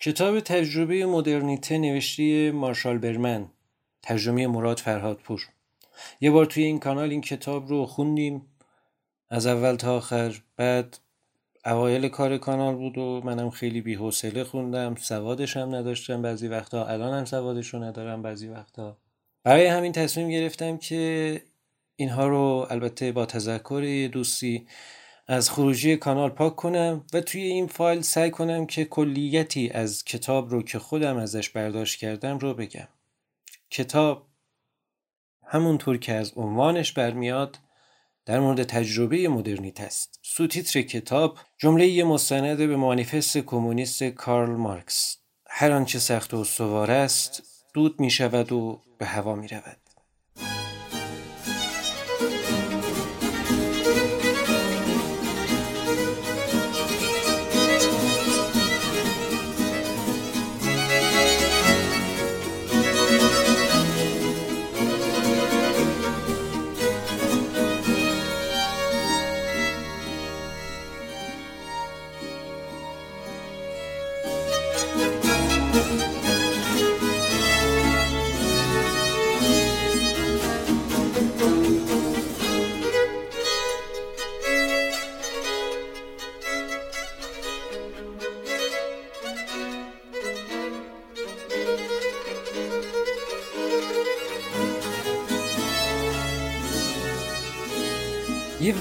کتاب تجربه مدرنیته نوشته مارشال برمن ترجمه مراد فرهادپور. یه بار توی این کانال این کتاب رو خوندیم. از اول تا آخر. بعد اوایل کار کانال بود و منم خیلی بی‌حوصله خوندم. سوادش هم نداشتم بعضی وقتا. الان هم سوادش رو ندارم بعضی وقتا. برای همین تصمیم گرفتم که اینها رو البته با تذکر دوستی از خروجی کانال پاک کنم و توی این فایل سعی کنم که کلیتی از کتاب رو که خودم ازش برداشت کردم رو بگم. کتاب همونطور که از عنوانش برمیاد در مورد تجربه مدرنیت است. سوتیتر کتاب جمله مستند به مانیفست کمونیست کارل مارکس. هر آنچه سخت و استوار است دود می شود و به هوا می رود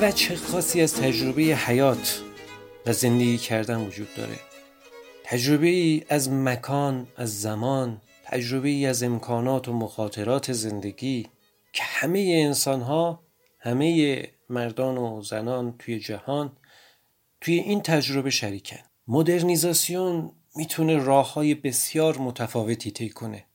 وجه خاصی از تجربه حیات و زندگی کردن وجود داره؟ تجربه ای از مکان از زمان تجربه ای از امکانات و مخاطرات زندگی که همه انسان ها همه مردان و زنان توی جهان توی این تجربه شریکن. مدرنیزاسیون می‌تونه راه های بسیار متفاوتی طی کنه.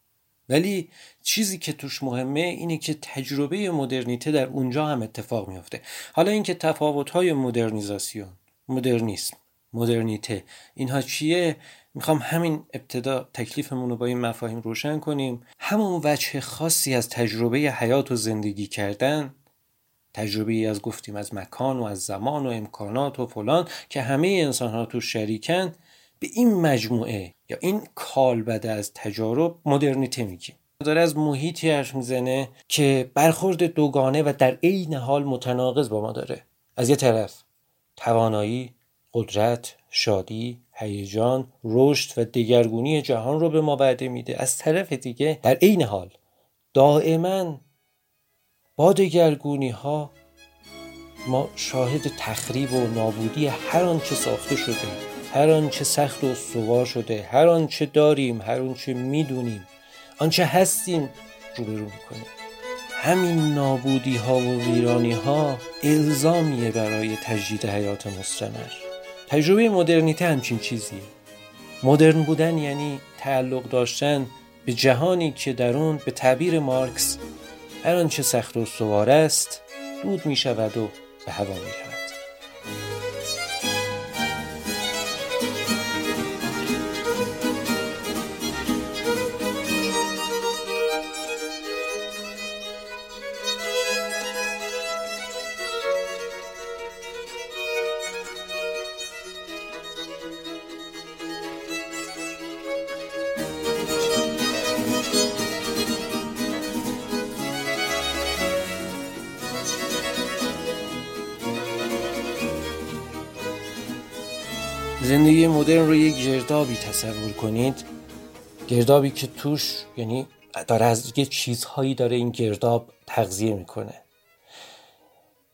ولی چیزی که توش مهمه اینه که تجربه مدرنیته در اونجا هم اتفاق میافته. حالا اینکه تفاوت‌های مدرنیزاسیون مدرنیسم مدرنیته اینها چیه؟ می‌خوام همین ابتدا تکلیفمون رو با این مفاهیم روشن کنیم. همون وجه خاصی از تجربه حیات و زندگی کردن تجربه ای از گفتیم از مکان و از زمان و امکانات و فلان که همه انسان ها تو شریکن به این مجموعه یا این کالبده از تجارب مدرنیته میگیم. داره از محیطی حرف می‌زنه که برخورد دوگانه و در عین حال متناقض با ما داره. از یه طرف توانایی قدرت شادی هیجان رشد و دگرگونی جهان رو به ما وعده میده. از طرف دیگه در عین حال دائما با دگرگونی ها ما شاهد تخریب و نابودی هر آنچه ساخته شده هر آنچه سخت و استوار شده هر آنچه داریم هر آنچه می‌دونیم آنچه هستیم روبرو می‌کنیم. همین نابودی ها و ویرانی ها الزامیه برای تجدید حیات مستمر. تجربه مدرنیته همچین چیزیه. مدرن بودن یعنی تعلق داشتن به جهانی که در اون به تعبیر مارکس هر آنچه سخت و استوار است دود می شود و به هوا می رود. مدرن رو یک گردابی تصور کنید. گردابی که توش یعنی داره از یه چیزهایی داره این گرداب تغذیه می‌کنه.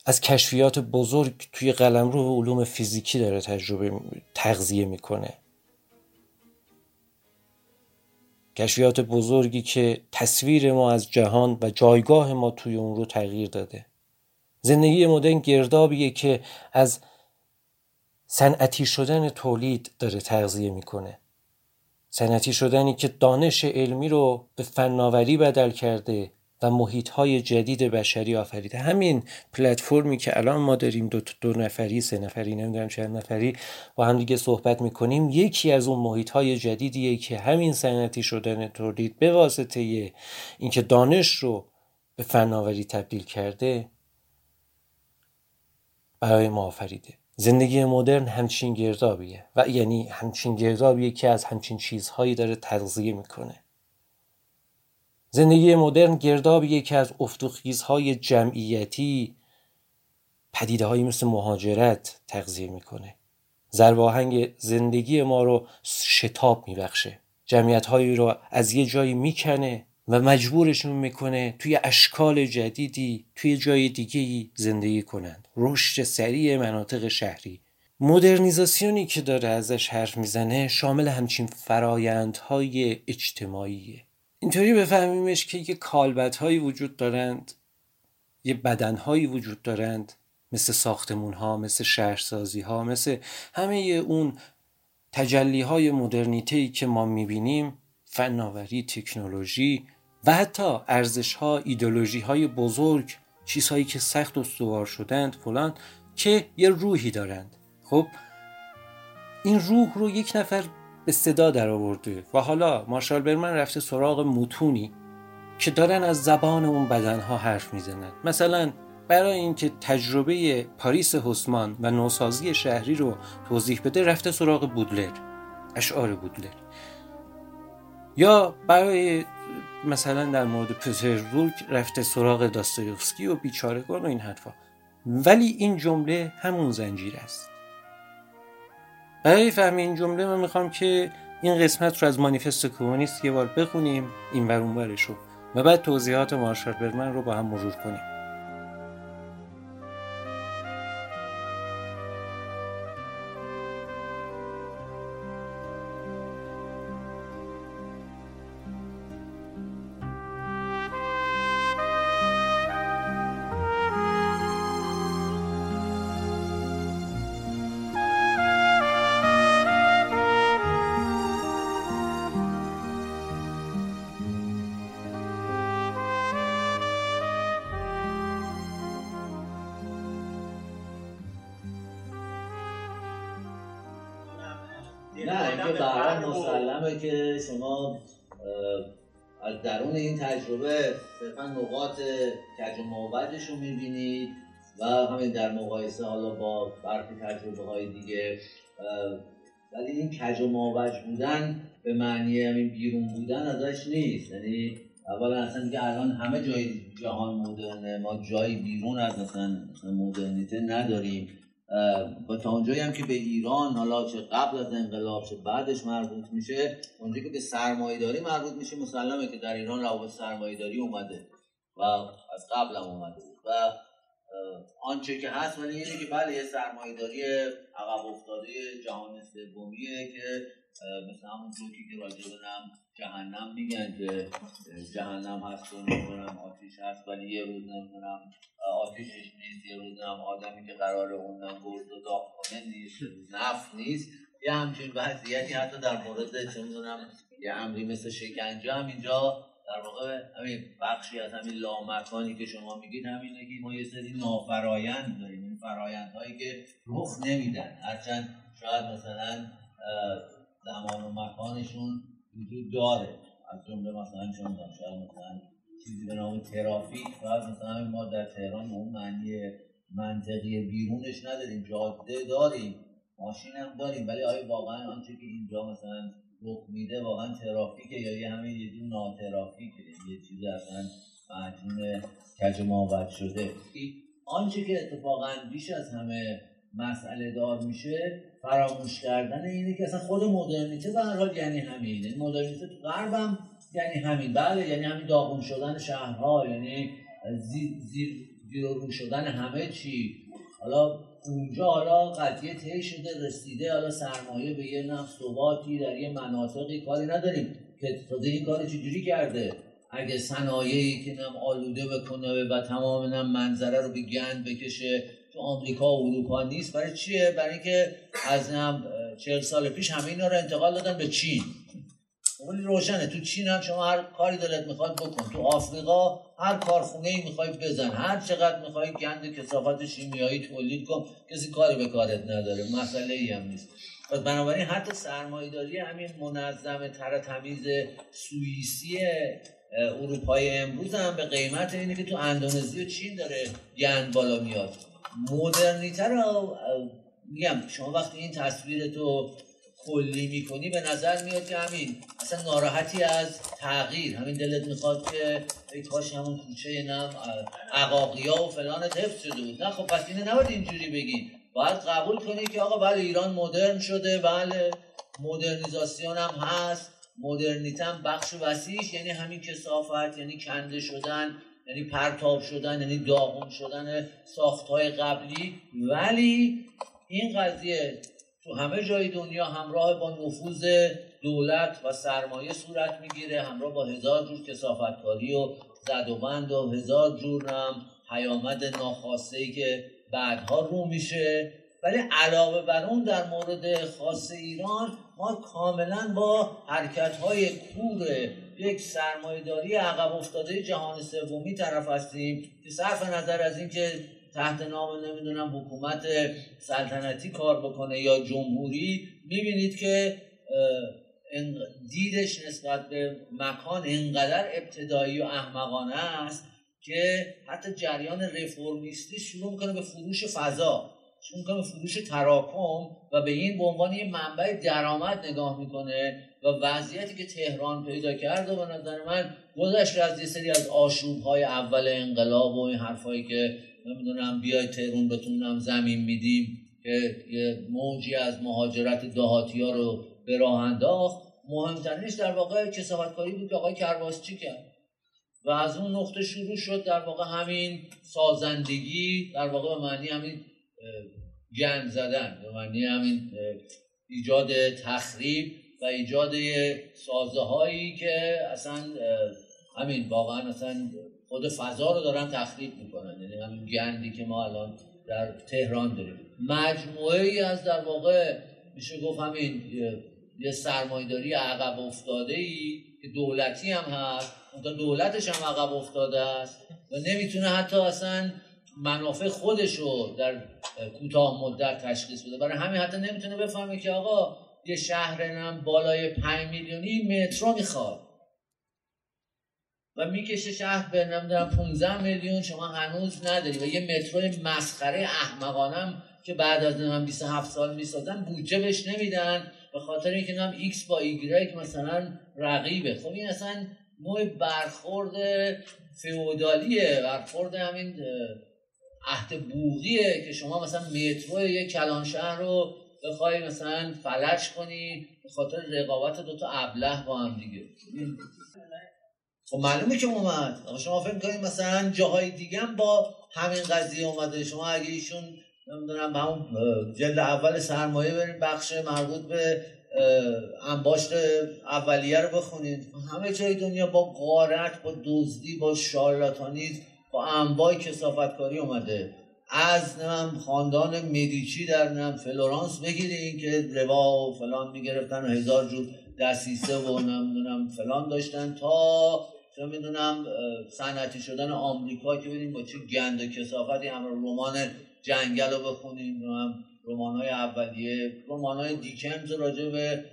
از کشفیات بزرگ توی قلمرو و علوم فیزیکی داره تجربه تغذیه می‌کنه. کشفیات بزرگی که تصویر ما از جهان و جایگاه ما توی اون رو تغییر داده. زندگی مدرن گردابیه که از صنعتی شدن تولید داره تغذیه می‌کنه. صنعتی شدنی که دانش علمی رو به فناوری بدل کرده و محیط های جدید بشری آفریده. همین پلتفرمی که الان ما داریم دو, دو نفری سه نفری نمی‌دونم چند نفری با هم دیگه صحبت می‌کنیم یکی از اون محیط های جدیدیه که همین صنعتی شدن تولید به واسطه اینکه دانش رو به فناوری تبدیل کرده برای ما آفریده. زندگی مدرن همچین گردابیه و یعنی همچین گردابیه که از همچین چیزهایی داره تغذیه می‌کنه. زندگی مدرن گردابیه که از افتوخیزهای جمعیتی پدیده هایی مثل مهاجرت تغذیه می‌کنه. زرباهنگ زندگی ما رو شتاب میبخشه. جمعیت هایی رو از یه جایی می‌کنه و مجبورشون می‌کنه توی اشکال جدیدی توی جای دیگه زندگی کنند. رشد سریع مناطق شهری. مدرنیزاسیونی که داره ازش حرف می‌زنه شامل همچین فرایندهای اجتماعیه. اینطوری بفهمیمش که یه کالبت هایی وجود دارند یه بدن هایی وجود دارند مثل ساختمون ها مثل شهرسازی ها مثل همه اون تجلی های مدرنیته که ما می‌بینیم. فناوری تکنولوژی و حتی ارزش ها ایدولوژی های بزرگ چیزهایی که سخت استوار شدند فلان که یه روحی دارند. خب این روح رو یک نفر به صدا در آورده و حالا مارشال برمن رفته سراغ متونی که دارن از زبان اون بدنها حرف می‌زنند مثلا برای اینکه تجربه پاریس حسمان و نوسازی شهری رو توضیح بده رفته سراغ بودلر اشعار بودلر. یا برای مثلا در مورد پترزبورگ رفته سراغ داستایوفسکی و بیچارگان و این حرفا. ولی این جمله همون زنجیر است. برای فهم این جمله من می‌خوام که این قسمت رو از مانیفست کمونیست یه بار بخونیم این ور رو و بعد توضیحات مارشال برمن رو با هم مرور کنیم. تجربه صرفا نقاط کج و رو می‌بینید و همین در مقایسه حالا با برخی تجربه های دیگه ولی این کج و بودن به معنی همین بیرون بودن ازش نیست. یعنی اولا اصلا دیگه الان همه جای جهان مدرنه ما جایی بیرون از مثلا مدرنیته نداریم. و تا اونجایی هم که به ایران حالا چه قبل از انقلاب چه بعدش مربوط میشه اونجایی که به سرمایهداری مربوط میشه مسلمه که در ایران روابط سرمایهداری اومده و از قبل هم اومده. و آنچه که هست ولی اینه که بله یه سرمایهداری عقب افتاده جهان سومیه که مثل همون که راجع جهنم میگن که جهنم هست و نمی‌دونم آتیش هست ولی یه روز نمی‌دونم آتیشش نیست یه روز هم آدمی که قرار اونم گرد و داغ نیست نفت نیست. یه همچین وضعیتی حتی در مورد چه می‌دونم یه امری مثل شکنجه هم اینجا در واقع همین بخشی از همین لامکانی که شما میگید همینه که ما یه سری نافرایند داریم. این فرایندهایی که رخ نمیدن. هرچند شاید مثلا زمان و مکانشون وجود داره. از جمله مثلا چون مثلا چیزی به نام ترافیک شاید مثلا ما در تهران اون معنی منطقی بیرونش نداریم. جاده داریم ماشین هم داریم ولی آیا واقعا آنچه که اینجا مثلا رخ میده واقعا ترافیکه یا یه همین یه دون ناترافیکه؟ یه چیز اصلا مجموع کج ماوت شده آنچه که اتفاقا بیش از همه مسئله دار میشه فراموش کردن اینه که اصلا خود مدرنیته به هر حال یعنی همین. یعنی مدرنیته تو غربم یعنی همین. بله یعنی همین داغون شدن شهرها یعنی زیر زیر زیر شدن همه چی. حالا اونجا حالا قضیه طی شده رسیده حالا سرمایه به یه نفس ثباتی در یه مناطقی کاری نداریم که تازه این کار چجوری کرده؟ اگه صنایعی که نم آلوده بکنه و تمام نم منظره رو به گند بکشه تو آمریکا و اروپا نیست. برای چیه؟ برای اینکه از هم چهل سال پیش همه اینا رو انتقال دادن به چین. ولی روشنه. تو چین هم شما هر کاری دلت می‌خواد بکن. تو آفریقا هر کارخونه ای می‌خوای بزن. هر چقدر می‌خوای گند کسافت شیمیایی تولید کن کسی کاری به کارت نداره. مسئله ای هم نیست. پس بنابراین حتی سرمایه‌داری همین منظم تر تمیز سوئیسی اروپای امروز هم به قیمت اینه که تو اندونزی و چین داره گند بالا میاد. مدرنیته رو میگم شما وقتی این تصویر تو کلی می‌کنی به نظر میاد که همین اصلا ناراحتی از تغییر. همین دلت می‌خواد که ای کاش همون کوچه نم عقاقیا و فلان حفظ شده بود. نه خب پس اینه نباید اینجوری بگین. باید قبول کنی که آقا بله ایران مدرن شده بله مدرنیزاسیون هم هست مدرنیته هم بخش وسیعش یعنی همین کسافت یعنی کنده شدن. یعنی پرتاب شدن یعنی داغون شدن ساختهای قبلی. ولی این قضیه تو همه جای دنیا همراه با نفوذ دولت و سرمایه صورت می‌گیره همراه با هزار جور کسافتکاری و زد و بند و هزار جور هم پیامد ناخواسته ای که بعدها رو میشه. ولی علاوه بر اون در مورد خاص ایران ما کاملا با حرکت های کور یک سرمایهداری عقب افتاده جهان سومی طرف هستیم که صرف نظر از اینکه تحت نام نمی‌دونم حکومت سلطنتی کار بکنه یا جمهوری می‌بینید که دیدش نسبت به مکان اینقدر ابتدایی و احمقانه است که حتی جریان رفرمیستی شروع می‌کنه به فروش فضا. می‌کنه به فروش تراکم و به این به عنوان یه منبع درآمد نگاه می‌کنه و وضعیتی که تهران پیدا کرد و به نظر من گذشت از یه سری از آشوب های اول انقلاب و این حرفایی که نمی‌دونم بیای تهرون بتونم زمین میدیم که یه موجی از مهاجرت دهاتی ها رو به راه انداخت. مهمترینش در واقع کسافتکاری بود که آقای چی کرد و از اون نقطه شروع شد در واقع همین سازندگی در واقع به معنی همین گند زدن. به معنی همین ایجاد تخریب و ایجاد سازه هایی که اصلا همین واقعا اصلا خود فضا رو دارن تخریب می‌کنن. یعنی همین گندی که ما الان در تهران داریم. مجموعه ای از در واقع میشه گفت همین یه سرمایداری عقب افتاده ای که دولتی هم هست. اون دولتش هم عقب افتاده است و نمی‌تونه حتی اصلا منافع خودش رو در کوتاه مدت تشخیص بده. برای همین حتی نمی‌تونه بفهمه که آقا یه شهر نم بالای 5 میلیونی مترو می‌خواد. و می‌کشه شهر به نمی‌دونم 15 میلیون شما هنوز نداری. و یه مترو مسخره احمقانم که بعد از نمی‌دونم 27 سال می‌سازن بودجه بهش نمیدن. به خاطر اینکه نم ایکس با ایگرگ مثلا رقیبه. خب این اصلا نوع برخورد فئودالیه برخورد همین عهد بوغیه که شما مثلا مترو یک کلان شهر رو بخوای مثلا فلج کنی به خاطر رقابت دو تا ابله با هم دیگه. خب معلومه که اومد. شما فکر کنید مثلا جاهای دیگه هم با همین قضیه اومده. شما اگه ایشون نمی‌دونم به همون جلد اول سرمایه بریم بخش مربوط به انباشت اولیه رو بخونید. همه جای دنیا با غارت با دزدی با شارلاتانیز با انواع کسافتکاری اومده. از نمیم خاندان مدیچی در نم فلورانس بگیرین که روا و فلان می‌گرفتن و هزار جور دستیسه و نمی‌دونم فلان داشتن تا چه می‌دونم صنعتی شدن آمریکا که ببینیم با چه گند و کسافتی هم رمان جنگل رو بخونیم. هم رمان های اولیه رمان های دیکنز راجع به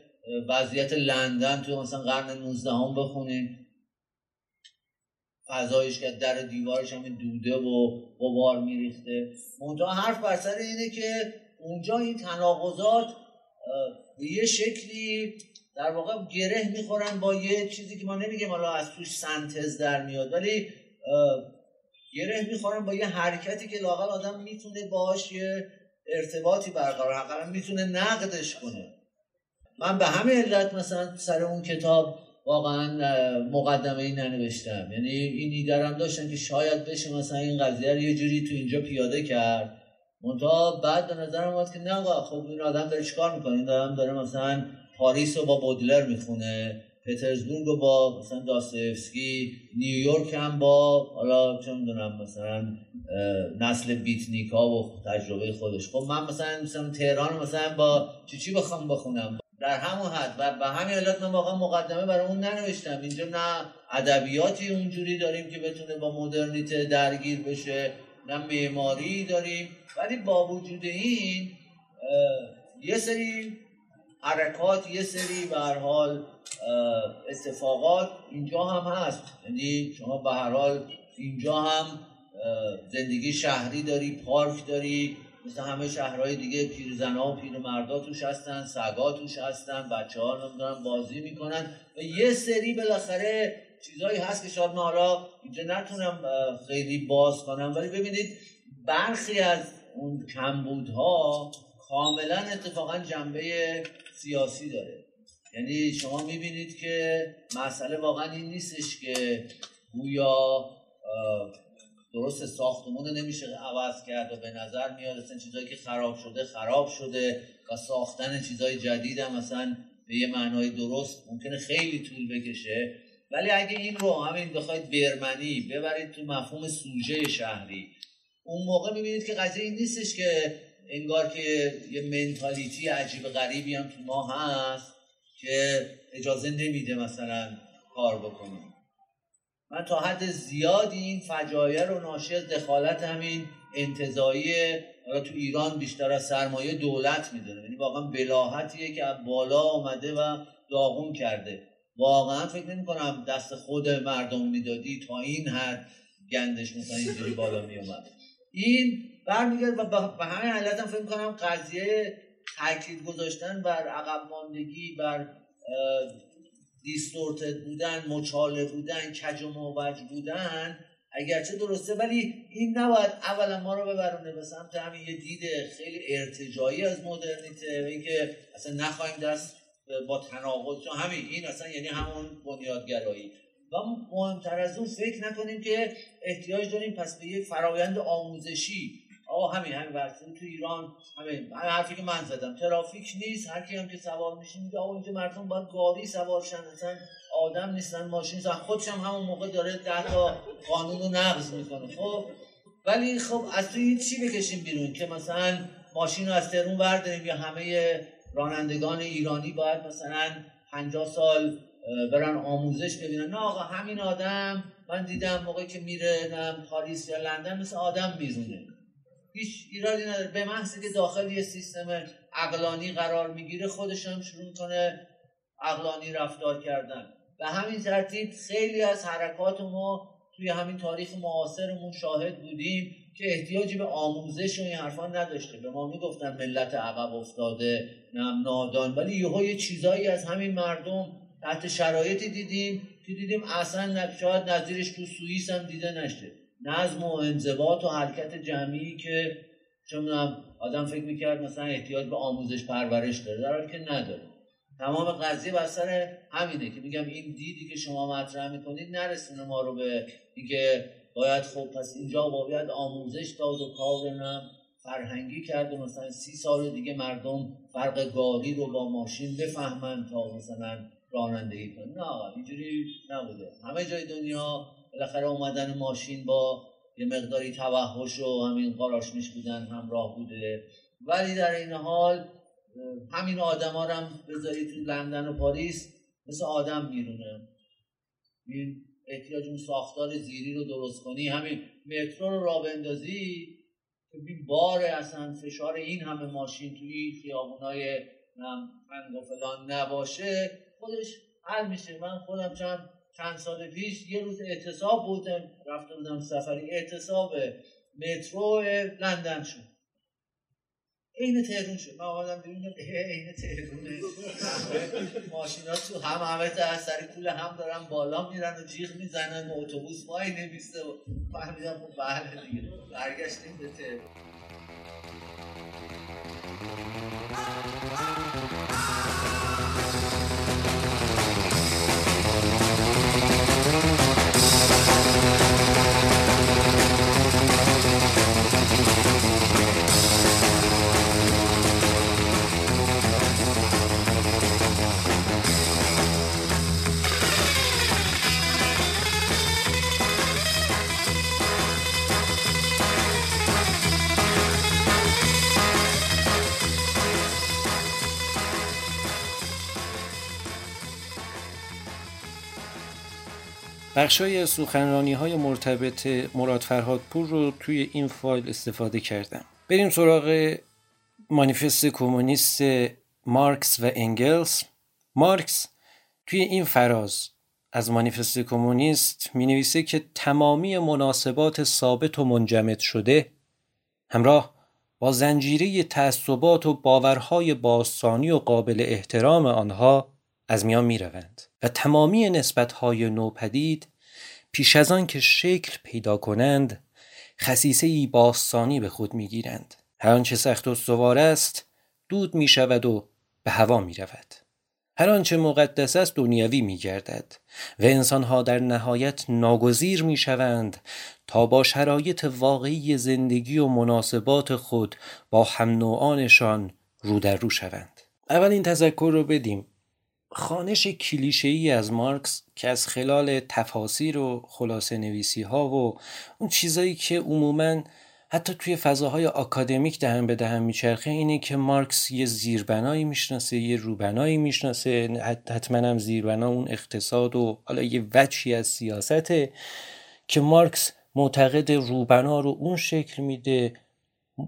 وضعیت لندن توی مثلا قرن 19 هم بخونیم. فضایش که در دیوارش هم دوده و غبار میریخته. منتها حرف بر سر اینه که اونجا این تناقضات به یه شکلی در واقع گره می‌خورن با یه چیزی که ما نمیگیم حالا از توش سنتز در میاد ولی گره می‌خورن با یه حرکتی که لاقل آدم می‌تونه باش یه ارتباطی برقرار حقا می‌تونه نقدش کنه. من به همه علت مثلا سر اون کتاب واقعا مقدمه ای ننوشتم. یعنی این ایدرم داشتن که شاید بشه مثلا این قضیه رو یه جوری تو اینجا پیاده کرد. منتها بعد به نظر اومد که نه خب این آدم داره چیکار می‌کنه؟ این آدم داره مثلا پاریس رو با بودلر می‌خونه پترزبورگ رو با مثلا داستایفسکی نیویورک هم با حالا چه می‌دونم مثلا نسل بیتنیکا و تجربه خودش. خب من مثلا مثلا تهران مثلا با چی چی بخوام بخونم؟ در همون حد. و به همین حالت من واقعا مقدمه برای اون ننوشتم. اینجا نه ادبیاتی اونجوری داریم که بتونه با مدرنیته درگیر بشه نه معماری داریم. ولی با وجود این یه سری حرکات یه سری به حال اتفاقات اینجا هم هست. یعنی شما به هر حال اینجا هم زندگی شهری داری پارک داری مثل همه شهرهای دیگه پیرزنا و پیرمردا توش هستن سگا توش هستن بچه ها نمی‌دونن بازی می‌کنن. و یه سری بالاخره چیزهایی هست که شاید ما حالا اینجا نتونم خیلی باز کنم. ولی ببینید برخی از اون کمبودها کاملا اتفاقا جنبه سیاسی داره. یعنی شما می‌بینید که مسئله واقعا این نیستش که گویا درست ساختمون نمیشه عوض کرد و به نظر میاد اصلا چیزایی که خراب شده خراب شده و ساختن چیزای جدید هم مثلا به یه معنای درست ممکنه خیلی طول بکشه. ولی اگه این رو همین بخواید برمنی ببرید تو مفهوم سوژه شهری. اون موقع می‌بینید که قضیه این نیستش که انگار که یه منتالیتی عجیب غریبی هم تو ما هست که اجازه نمیده مثلا کار بکنیم من تا حد زیادی این فجایع رو ناشی از دخالت همین انتظایی تو ایران بیشتر از سرمایه دولت می‌دونه. یعنی واقعا بلاحتیه که از بالا آمده و داغون کرده. واقعا فکر نمی کنم دست خود مردم می‌دادی تا این حد گندش مثلا اینجوری بالا میومد این برمیگرد و به همین علت هم فکر کنم قضیه تاکید گذاشتن بر عقب ماندگی بر دیستورتد بودن مچاله بودن کج و موج بودن اگرچه درسته ولی این نباید اولا ما رو ببرونه به سمت همین یه دید خیلی ارتجایی از مدرنیته و اینکه اصلا نخواهیم دست با تناقض. چون همین این اصلا یعنی همون بنیادگرایی. و مهمتر از اون فکر نکنیم که احتیاج داریم پس به یک فرایند آموزشی آقا همین همین وقتی تو ایران همین. همین حرفی که من زدم. ترافیک نیست هر کی هم که سوار میشه میگه آقا اینجا مردم باید گاری سوار شن اصلا آدم نیستن ماشین نیستن خودش هم همون موقع داره ده تا قانون رو نقض می‌کنه خب؟ ولی خب از توی این چی بکشیم بیرون که مثلا ماشین رو از تهرون برداریم یا همه رانندگان ایرانی باید مثلا 50 سال برن آموزش ببینن؟ نه آقا همین آدم من دیدم موقعی که میره پاریس یا لندن مثل آدم میرونه هیچ ایرادی نداره. به محض که داخل یه سیستم عقلانی قرار می‌گیره خودش هم شروع کنه عقلانی رفتار کردن. به همین ترتیب خیلی از حرکات ما توی همین تاریخ معاصرمون شاهد بودیم که احتیاجی به آموزش و این حرفا نداشته به ما می‌گفتن ملت عقب افتاده نم نادان. ولی یهو یه چیزایی از همین مردم تحت شرایطی دیدیم که دیدیم اصلا شاید نظیرش تو سوئیس هم دیده نشده. نظم و انضباط و حرکت جمعی که چون آدم فکر می‌کرد مثلا احتیاج به آموزش پرورش داره در حالی که نداره. تمام قضیه بر همینه که میگم این دیدی که شما مطرح می‌کنید نرسونه ما رو به اینکه باید خب پس اینجا باید آموزش داد و کار فرهنگی کرد و مثلا سی سال دیگه مردم فرق گاری رو با ماشین بفهمن تا مثلا رانندگی کنن. نه اینجوری نبوده. همه جای دنیا بالاخره اومدن ماشین با یه مقداری توحش و همین قاراشمیش بودن همراه بوده. ولی در این حال همین آدم ها هم بذاری تو لندن و پاریس مثل آدم میرونه. این احتیاج اون ساختار زیری رو درست کنی. همین مترو رو را بندازی که بار اصلا فشار این همه ماشین توی خیابونای هم و فلان نباشه خودش حل میشه. من خودم چند چند سال پیش یه روز اعتصاب بودم رفته بودم سفری اعتصاب مترو لندن شد. عین تهرون شد. من آمدم بیرون عین تهرونه ماشینا تو هم همه تا سر کول هم دارن بالا میرن و جیغ می‌زنن و اتوبوس وای نمیسته و فهمیدم خب بله دیگه. برگشتیم به تهرون بخشای سخنرانی های مرتبط مراد فرهادپور رو توی این فایل استفاده کردم. بریم سراغ مانیفست کمونیست مارکس و انگلس. مارکس توی این فراز از مانیفست کمونیست می نویسه که تمامی مناسبات ثابت و منجمد شده همراه با زنجیره تعصبات و باورهای باستانی و قابل احترام آنها از میان می روند و تمامی نسبتهای نوپدید پیش از آن که شکل پیدا کنند خصیصه ای باستانی به خود می گیرند هر آنچه سخت و سوار است دود می شود و به هوا می رود هر آنچه مقدس است دنیوی می گردد و انسانها در نهایت ناگزیر می شوند تا با شرایط واقعی زندگی و مناسبات خود با هم نوعانشان رو در رو شوند. اول این تذکر رو بدیم. خانش کلیشه ای از مارکس که از خلال تفاسیر و خلاصه نویسی ها و اون چیزایی که عموماً حتی توی فضاهای آکادمیک دهن به دهن میچرخه اینه که مارکس یه زیربنایی می‌شناسه یه روبنایی می‌شناسه حتما هم زیربنا اون اقتصاد و حالا یه وجهی از سیاسته که مارکس معتقد روبنا رو اون شکل میده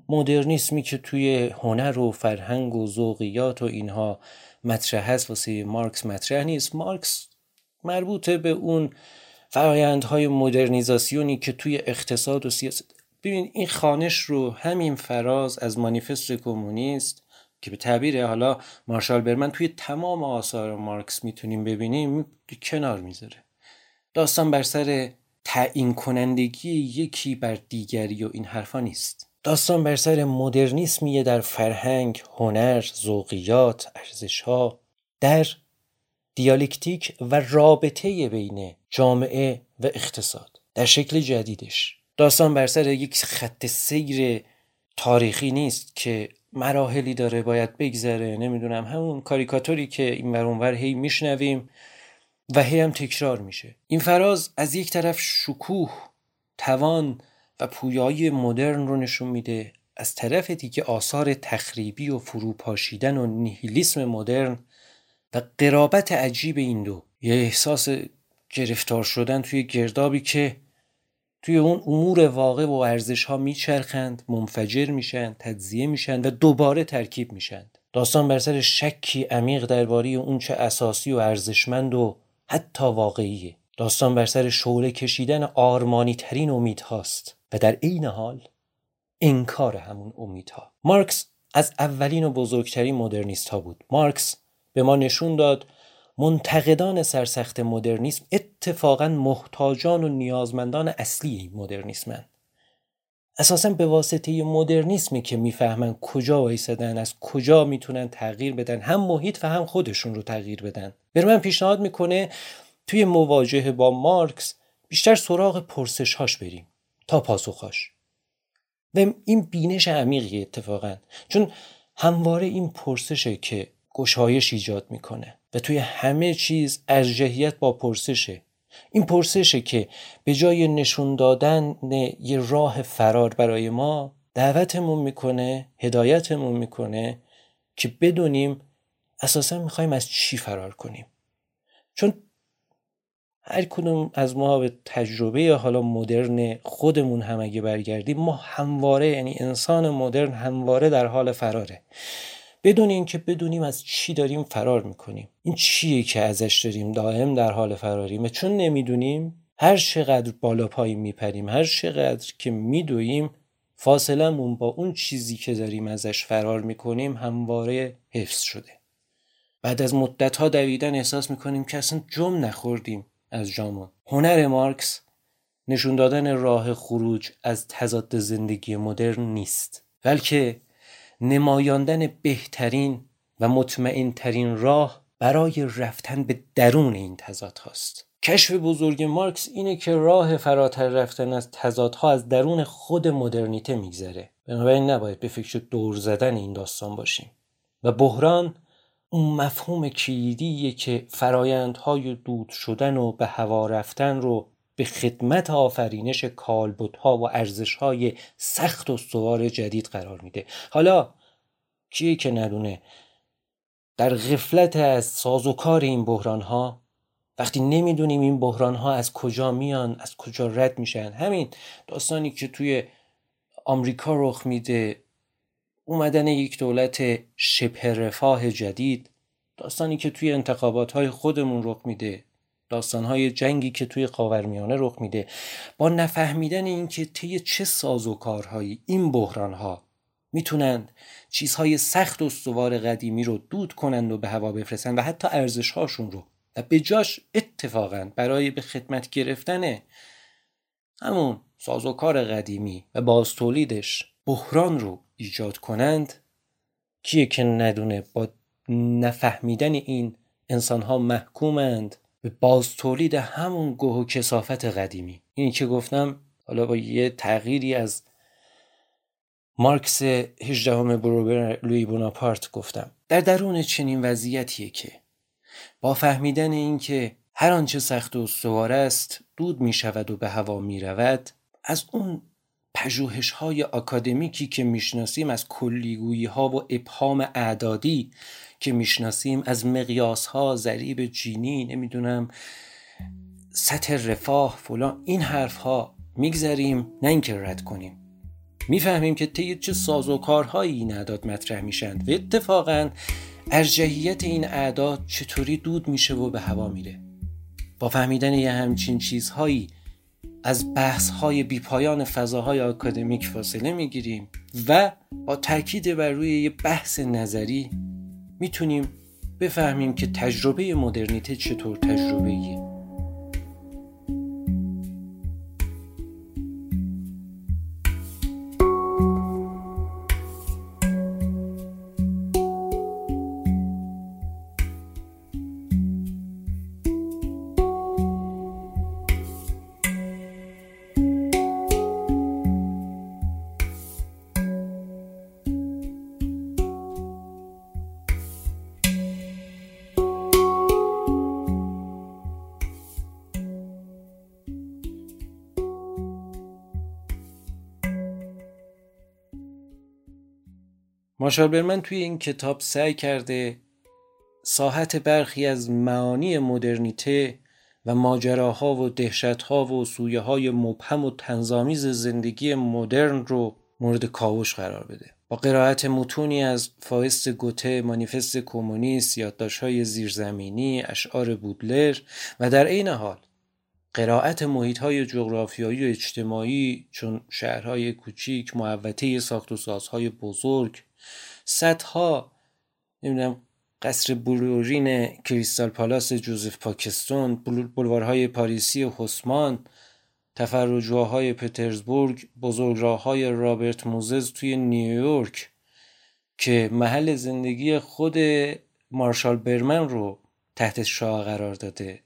مدرنیسمی که توی هنر و فرهنگ و ذوقیات و اینها مطرح هست واسه مارکس مطرح نیست. مارکس مربوطه به اون فرایندهای مدرنیزاسیونی که توی اقتصاد و سیاست ببین این خانش رو همین فراز از مانیفست کمونیست که به تعبیر حالا مارشال برمن توی تمام آثار مارکس می‌تونیم ببینیم کنار می‌ذاره. داستان بر سر تعیین کنندگی یکی بر دیگری و این حرفا نیست. داستان بر سر مدرنیسمیه در فرهنگ، هنر، ذوقیات، ارزشها در دیالکتیک و رابطه بین جامعه و اقتصاد در شکل جدیدش. داستان بر سر یک خط سیر تاریخی نیست که مراحلی داره باید بگذره. نمی‌دونم همون کاریکاتوری که این ور هی میشنویم و هی هم تکرار میشه. این فراز از یک طرف شکوه توان و پویایی مدرن رو نشون میده از طرف دیگه آثار تخریبی و فروپاشیدن و نیهیلیسم مدرن و قرابت عجیب این دو. یه احساس گرفتار شدن توی گردابی که توی اون امور واقع و ارزش ها میچرخند منفجر میشن تجزیه میشن و دوباره ترکیب میشن. داستان بر سر شکی عمیق درباره اون چه اساسی و ارزشمند و حتی واقعیه. داستان بر سر شعله کشیدن آرمانی ترین امید هاست و در عین حال انکار همون امیدها. مارکس از اولین و بزرگترین مدرنیست ها بود. مارکس به ما نشون داد منتقدان سرسخت مدرنیسم اتفاقا محتاجان و نیازمندان اصلی مدرنیسمن اساسا به واسطه مدرنیسمی که می‌فهمن کجا وایسادن از کجا می‌تونن تغییر بدن هم محیط و هم خودشون رو تغییر بدن. بر من پیشنهاد می‌کنه توی مواجهه با مارکس بیشتر سراغ پرسش هاش بریم. تا پاسخاش. و این بینش عمیقی اتفاقا. چون همواره این پرسشه که گشایش ایجاد می‌کنه و توی همه چیز ارجحیت با پرسشه. این پرسشه که به جای نشون دادن یه راه فرار برای ما دعوتمون می‌کنه هدایتمون می‌کنه که بدونیم اساسا می‌خوایم از چی فرار کنیم. چون هر کدوم از ما به تجربه حالا مدرن خودمون هم اگه برگردیم ما همواره یعنی انسان مدرن همواره در حال فراره. بدون اینکه بدونیم از چی داریم فرار می‌کنیم. این چیه که ازش داریم دائم در حال فراریم؟ چون نمی‌دونیم هر چقدر بالا پایین میپریم هر چقدر که میدویم فاصلمون با اون چیزی که داریم ازش فرار می‌کنیم همواره حفظ شده. بعد از مدت ها دویدن احساس می‌کنیم که اصلا جم نخوردیم. از جامون هنر مارکس نشون دادن راه خروج از تضاد زندگی مدرن نیست بلکه نمایاندن بهترین و مطمئن ترین راه برای رفتن به درون این تضاد هاست. کشف بزرگ مارکس اینه که راه فراتر رفتن از تضادها از درون خود مدرنیته میگذره. بنابراین نباید به فکر دور زدن این داستان باشیم. و بحران اون مفهوم کلیدیه که فرایندهای دود شدن و به هوا رفتن رو به خدمت آفرینش کالبدها و ارزشهای سخت و سوار جدید قرار میده. حالا کیه که ندونه؟ در غفلت از سازوکار این بحران ها وقتی نمی‌دونیم این بحران ها از کجا میان از کجا رد میشن همین داستانی که توی آمریکا رخ میده اومدن یک دولت شبه رفاه جدید داستانی که توی انتخابات های خودمون رخ میده داستانهای جنگی که توی خاورمیانه رخ میده با نفهمیدن اینکه طی چه سازوکارهایی این بحران ها می‌تونند چیزهای سخت و استوار قدیمی رو دود کنند و به هوا بفرستند و حتی ارزشهاشون رو. و به جاش اتفاقا برای به خدمت گرفتن همون سازوکار قدیمی و باز تولیدش بحران رو ایجاد کنند کیه که ندونه با نفهمیدن این انسان ها محکومند به باز تولید همون گوه و کسافت قدیمی. اینی که گفتم حالا با یه تغییری از مارکس 18 بروبر لوی بوناپارت گفتم. در درون چنین وضعیتیه که با فهمیدن اینکه هر آنچه سخت و استوار است دود می شود و به هوا می رود از اون پژوهش های آکادمیکی که می‌شناسیم از کلیگویی ها و ابهام اعدادی که می‌شناسیم از مقیاس ها ضریب جینی نمی‌دونم سطح رفاه فلان این حرف ها میگذریم نه اینکه رد کنیم. می‌فهمیم که طی چه سازوکارهایی این اعداد مطرح میشند و اتفاقا ارجحیت این اعداد چطوری دود میشه و به هوا میره. با فهمیدن یه همچین چیزهایی از بحث های بیپایان فضاهای آکادمیک فاصله می‌گیریم و با تاکید بر روی یه بحث نظری می‌تونیم بفهمیم که تجربه مدرنیته چطور تجربه مارشال برمن توی این کتاب سعی کرده ساحت برخی از معانی مدرنیته و ماجراها و دهشتها و سویه های مبهم و تنظامیز زندگی مدرن رو مورد کاوش قرار بده. با قرائت متونی از فایست گوته مانیفست کمونیست های زیرزمینی اشعار بودلر و در عین حال قرائت محیط های جغرافیایی و اجتماعی چون شهرهای کوچیک محوطه ساخت و سازهای بزرگ صدها نمی‌دونم قصر بلورین کریستال پالاس جوزف پاکستون بلوارهای پاریسی و حسمان تفرجواهای پترزبورگ بزرگراههای رابرت موزز توی نیویورک که محل زندگی خود مارشال برمن رو تحت شاه قرار داده.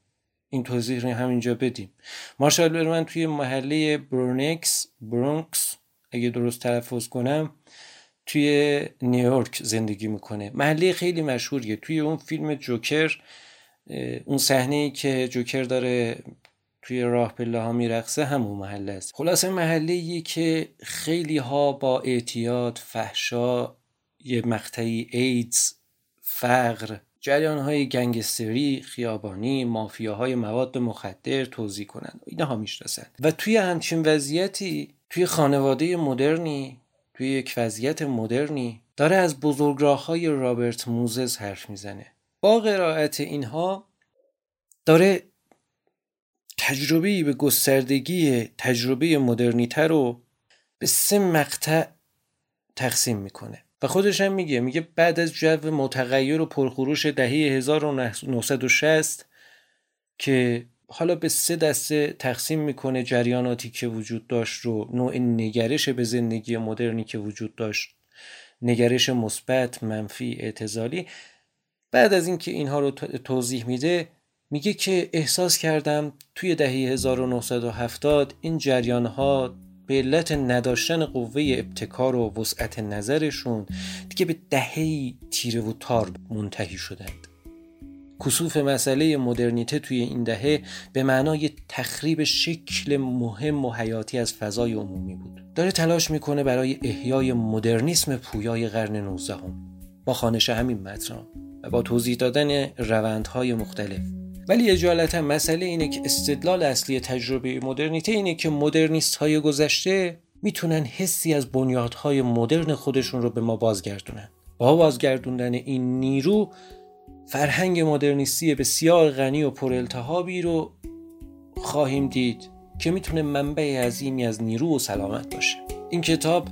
این توضیح رو همینجا بدیم. مارشال برمن توی محله برونکس برونکس اگه درست تلفظ کنم توی نیویورک زندگی می‌کنه. محله خیلی مشهوریه. توی اون فیلم جوکر اون صحنه ای که جوکر داره توی راه پله ها میرقصه همون محله است. خلاصه محله ای که خیلی ها با اعتیاد فحشا یه مقطعی ایدز فقر جریان های گنگستری خیابانی مافیاهای مواد مخدر توضیح کنند اینها می‌شناسند و توی همچین وضعیتی توی خانواده مدرنی توی یک وضعیت مدرنی داره از بزرگراه های رابرت موزز حرف می‌زنه. با قرائت اینها داره تجربه به گستردگی تجربه مدرنیته رو به سه مقطع تقسیم می‌کنه. و خودش هم میگه میگه بعد از جو متغیر و پرخروش دهه 1960 که حالا به سه دسته تقسیم می‌کنه جریاناتی که وجود داشت رو نوع نگرش به زندگی مدرنی که وجود داشت نگرش مثبت منفی اعتزالی. بعد از اینکه اینها رو توضیح میده میگه که احساس کردم توی دهه 1970 این جریان ها به علت نداشتن قوه ابتکار و وسعت نظرشون دیگه به دهه تیره و تار منتهی شدند. کسوف مسئله مدرنیته توی این دهه به معنای تخریب شکل مهم و حیاتی از فضای عمومی بود. داره تلاش می‌کنه برای احیای مدرنیسم پویای قرن 19 با خانش همین متن و با توضیح دادن روندهای مختلف. ولی اجالتا مسئله اینه که استدلال اصلی تجربه مدرنیته اینه که مدرنیست های گذشته می‌تونن حسی از بنیادهای مدرن خودشون رو به ما بازگردونن. با بازگردوندن این نیرو فرهنگ مدرنیستی بسیار غنی و پرالتهابی رو خواهیم دید که می‌تونه منبع عظیمی از نیرو و سلامت باشه. این کتاب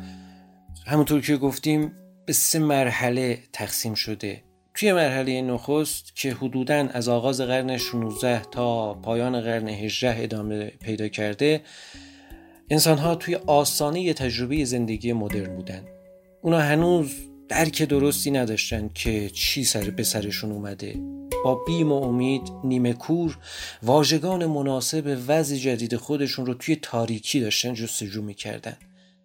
همونطور که گفتیم به سه مرحله تقسیم شده. توی مرحله نخست که حدوداً از آغاز قرن 16 تا پایان قرن 18 ادامه پیدا کرده انسان ها توی آسانه تجربه زندگی مدرن بودن. اونا هنوز درک درستی نداشتن که چی سر به سرشون اومده. با بیم و امید نیمه کور واژگان مناسب وضع جدید خودشون رو توی تاریکی داشتن جستجو می‌کردن.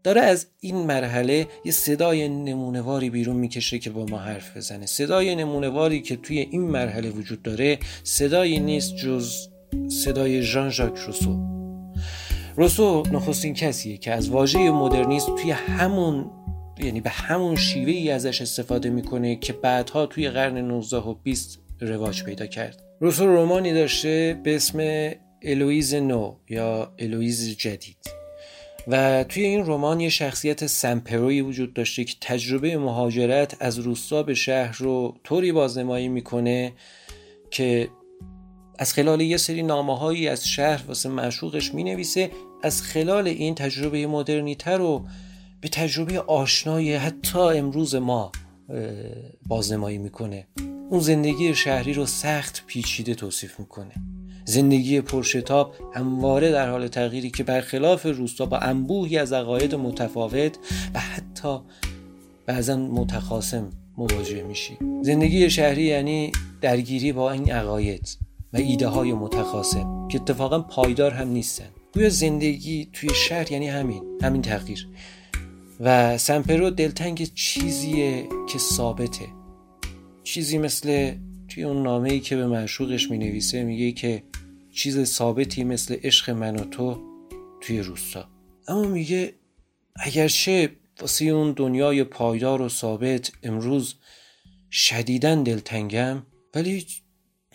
داره از این مرحله یه صدای نمونواری بیرون می‌کشه که با ما حرف بزنه. صدای نمونواری که توی این مرحله وجود داره صدایی نیست جز صدای ژان ژاک روسو. روسو نخستین کسیه که از واژه مدرنیسم توی همون یعنی به همون شیوه ای ازش استفاده می‌کنه که بعدها توی قرن 19 و 20 رواج پیدا کرد. روسو رومانی داشته به اسم الویز نو یا الویز جدید. و توی این رمان یه شخصیت سمپروی وجود داشته که تجربه مهاجرت از روستا به شهر رو طوری بازنمایی می‌کنه که از خلال یه سری نامه از شهر واسه معشوقش می‌نویسه از خلال این تجربه مدرنیتر رو به تجربه آشنای حتی امروز ما بازنمایی می‌کنه. اون زندگی شهری رو سخت پیچیده توصیف می‌کنه. زندگی پرشتاب همواره در حال تغییری که برخلاف روستا با انبوهی از عقاید متفاوت و حتی بعضا متخاسم مواجه میشی. زندگی شهری یعنی درگیری با این عقاید و ایده های متخاسم که اتفاقا پایدار هم نیستن. گویا زندگی توی شهر یعنی همین همین تغییر. و سمپرو دلتنگ چیزیه که ثابته. چیزی مثل توی اون نامه ای که به معشوقش می نویسه میگه که چیز ثابتی مثل عشق من و تو توی روستا. اما میگه اگرچه واسه اون دنیای پایدار و ثابت امروز شدیدن دلتنگم ولی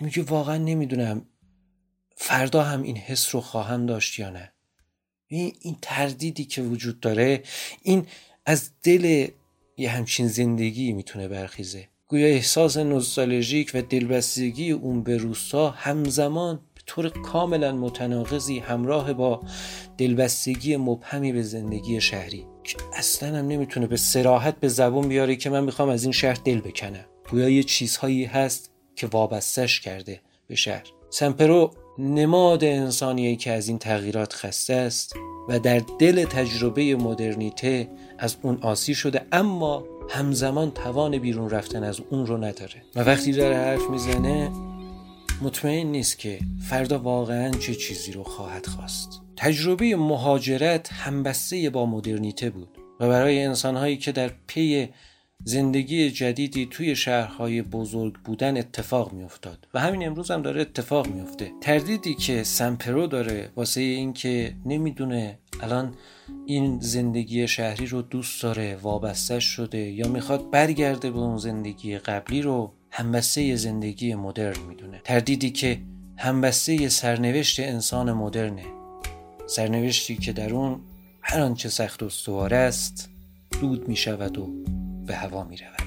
میگه واقعا نمی‌دونم فردا هم این حس رو خواهم داشت یا نه. این, تردیدی که وجود داره این از دل یه همچین زندگی می‌تونه برخیزه. گویا احساس نوستالژیک و دلبستگی اون به روستا همزمان به طور کاملا متناقضی همراه با دلبستگی مبهمی به زندگی شهری که اصلا هم نمی‌تونه به سراحت به زبون بیاره که من می‌خوام از این شهر دل بکنم. گویا یه چیزهایی هست که وابستش کرده به شهر. سمپرو نماد انسانیه که از این تغییرات خسته است و در دل تجربه مدرنیته از اون آسی شده اما همزمان توان بیرون رفتن از اون رو نداره. و وقتی داره حرف می‌زنه مطمئن نیست که فردا واقعا چه چیزی رو خواهد خواست. تجربه مهاجرت همبسته با مدرنیته بود و برای انسانهایی که در پی زندگی جدیدی توی شهرهای بزرگ بودن اتفاق میافتاد و همین امروز هم داره اتفاق میافته. تردیدی که سمپرو داره واسه اینکه نمی‌دونه الان این زندگی شهری رو دوست داره وابسته شده یا می‌خواد برگرده به اون زندگی قبلی رو همبسته زندگی مدرن می‌دونه. تردیدی که همبسته سرنوشت انسان مدرنه. سرنوشتی که در اون هر آنچه سخت و است دود می‌شود و به هوا می رود.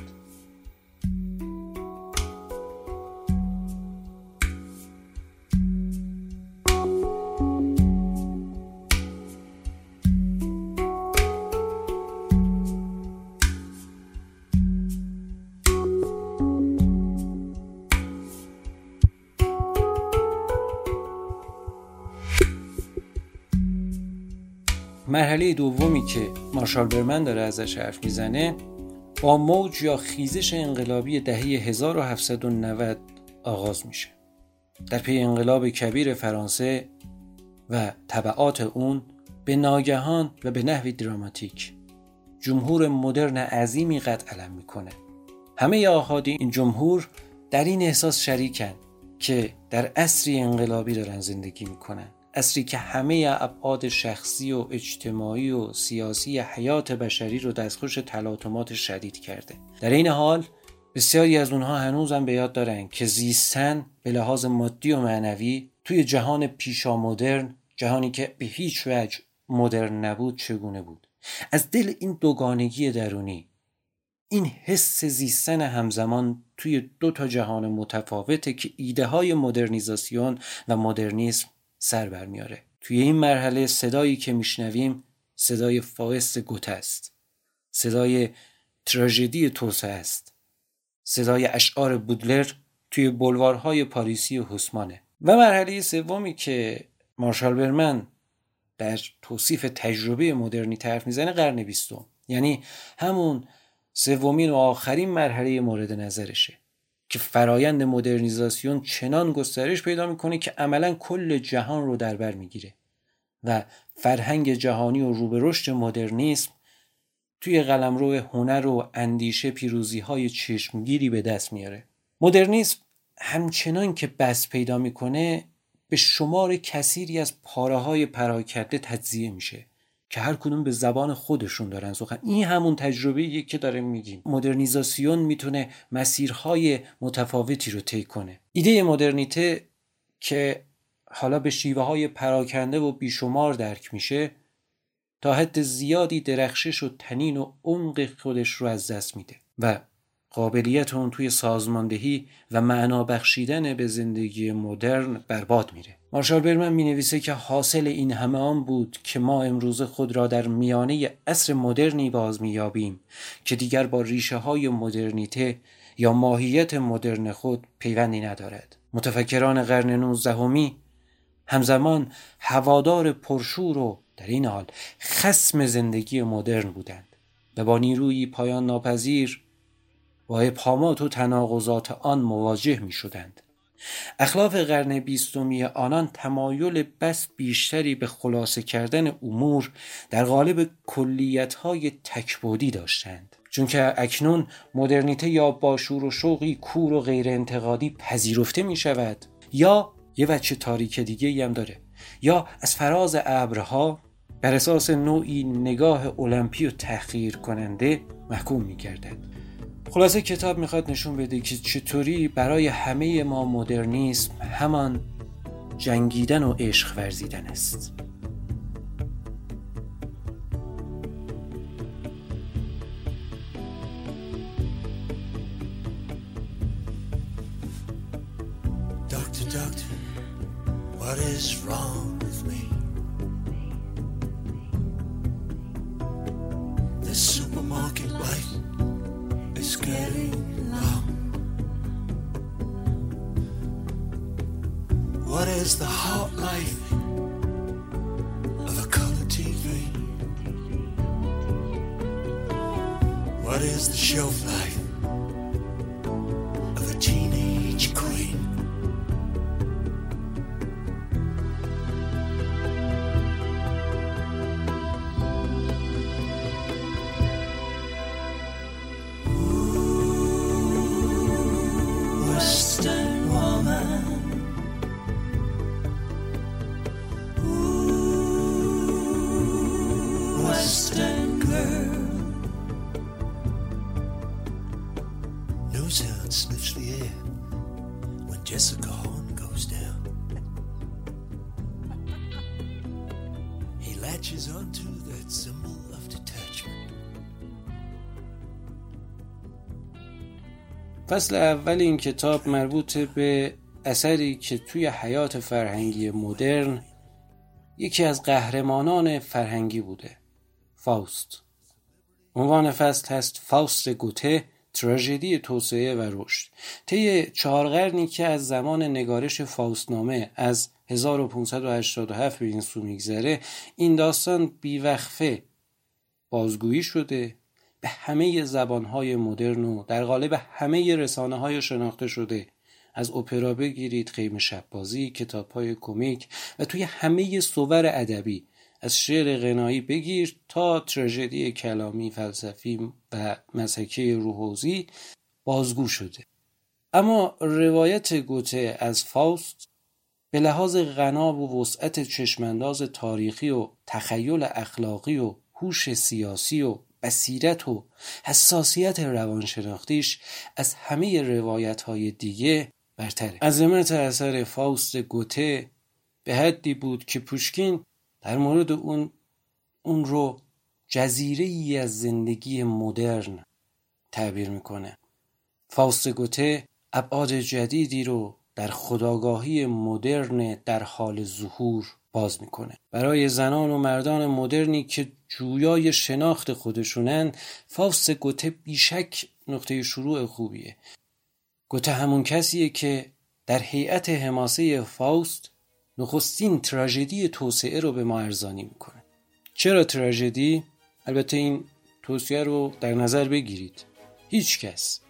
مرحله دومی که مارشال برمن داره ازش حرف می‌زنه با موج یا خیزش انقلابی دهه 1790 آغاز میشه. در پی انقلاب کبیر فرانسه و طبعات اون به ناگهان و به نحوی دراماتیک جمهور مدرن عظیمی قد علم می‌کنه. همه آهادی این جمهور در این احساس شریکن که در عصری انقلابی دارن زندگی می‌کنن. اصری که همه ابعاد شخصی و اجتماعی و سیاسی حیات بشری رو دستخوش تلاطمات شدید کرده. در این حال بسیاری از اونها هنوزم به یاد دارن که زیستن به لحاظ مادی و معنوی توی جهان پیشا مدرن جهانی که به هیچ وجه مدرن نبود چگونه بود؟ از دل این دوگانگی درونی این حس زیستن همزمان توی دو تا جهان متفاوته که ایده های مدرنیزاسیون و مدرنیسم سر برمیاره توی این مرحله صدایی که میشنویم صدای فاست گوت است. صدای تراژدی توسعه است. صدای اشعار بودلر توی بلوارهای پاریسی حسمانه و مرحله سومی که مارشال برمن در توصیف تجربه مدرنی طرف می‌زنه قرن بیستم. یعنی همون سومین و آخرین مرحله مورد نظرشه. که فرایند مدرنیزاسیون چنان گسترش پیدا می‌کنه که عملا کل جهان رو در بر می‌گیره و فرهنگ جهانی و روبه رشد مدرنیسم توی قلمرو هنر و اندیشه پیروزی های چشمگیری به دست میاره. مدرنیسم همچنان که بس پیدا می‌کنه به شمار کثیری از پاره های پراکنده تجزیه میشه. که هر کدوم به زبان خودشون دارن سخن. این همون تجربه که داره میگیم. مدرنیزاسیون می‌تونه مسیرهای متفاوتی رو طی کنه. ایده مدرنیته که حالا به شیوه های پراکنده و بیشمار درک میشه تا حد زیادی درخشش و تنین و عمق خودش رو از دست میده و قابلیت اون توی سازماندهی و معنا بخشیدن به زندگی مدرن برباد میره. مارشال برمن می نویسه که حاصل این همه آن بود که ما امروز خود را در میانه عصر مدرنی باز میابیم که دیگر با ریشه های مدرنیته یا ماهیت مدرن خود پیوندی ندارد متفکران قرن نوزدهمی همزمان هوادار پرشور و در این حال خسم زندگی مدرن بودند و با نیروی پایان ناپذیر با ابهامات و تناقضات آن مواجه می شدند. اخلاف قرن بیستمی آنان تمایل بس بیشتری به خلاصه کردن امور در قالب کلیتهای تکبودی داشتند. چون که اکنون مدرنیته یا با شور و شوقی کور و غیر انتقادی پذیرفته می شود. یا یه وچه تاریک دیگه هم داره. یا از فراز ابرها بر اساس نوعی نگاه المپی و تحقیر کننده محکوم می گردد. خلاصه کتاب می‌خواد نشون بده که چطوری برای همه ما مدرنیسم همان جنگیدن و عشق ورزیدن است. Doctor, doctor, what is wrong? show فصل اول این کتاب مربوط به اثری که توی حیات فرهنگی مدرن یکی از قهرمانان فرهنگی بوده فاوست. عنوان فصل هست فاوست گوته تراژدی توسعه و رشد. طی چهار قرنی که از زمان نگارش فاوستنامه از 1587 به این سو میگذره این داستان بیوقفه بازگویی شده به همه زبانهای مدرن و در قالب همه رسانه های شناخته شده. از اپرا بگیرید خیم شببازی کتاب های کمیک و توی همه صور ادبی. از شعر غنایی بگیر تا تراژدی کلامی فلسفی و مسحکه روحوزی بازگو شده. اما روایت گوته از فاوست به لحاظ غنا و وسعت چشمانداز تاریخی و تخیل اخلاقی و هوش سیاسی و بصیرت و حساسیت روانشناختیش از همه روایت های دیگه برتره. عظمت اثر فاوست گوته به حدی بود که پوشکین در مورد اون اون رو جزیره ای از زندگی مدرن تعبیر می‌کنه. فاوست گوته ابعاد جدیدی رو در خداگاهی مدرن در حال ظهور باز می‌کنه. برای زنان و مردان مدرنی که جویای شناخت خودشونن فاوست گوته بیشک نقطه شروع خوبیه. گوته همون کسیه که در هیئت حماسه فاوست نخستین تراژدی توسعه رو به ما ارزانی می‌کنه. چرا تراژدی؟ البته این توصیه رو در نظر بگیرید. هیچ کس.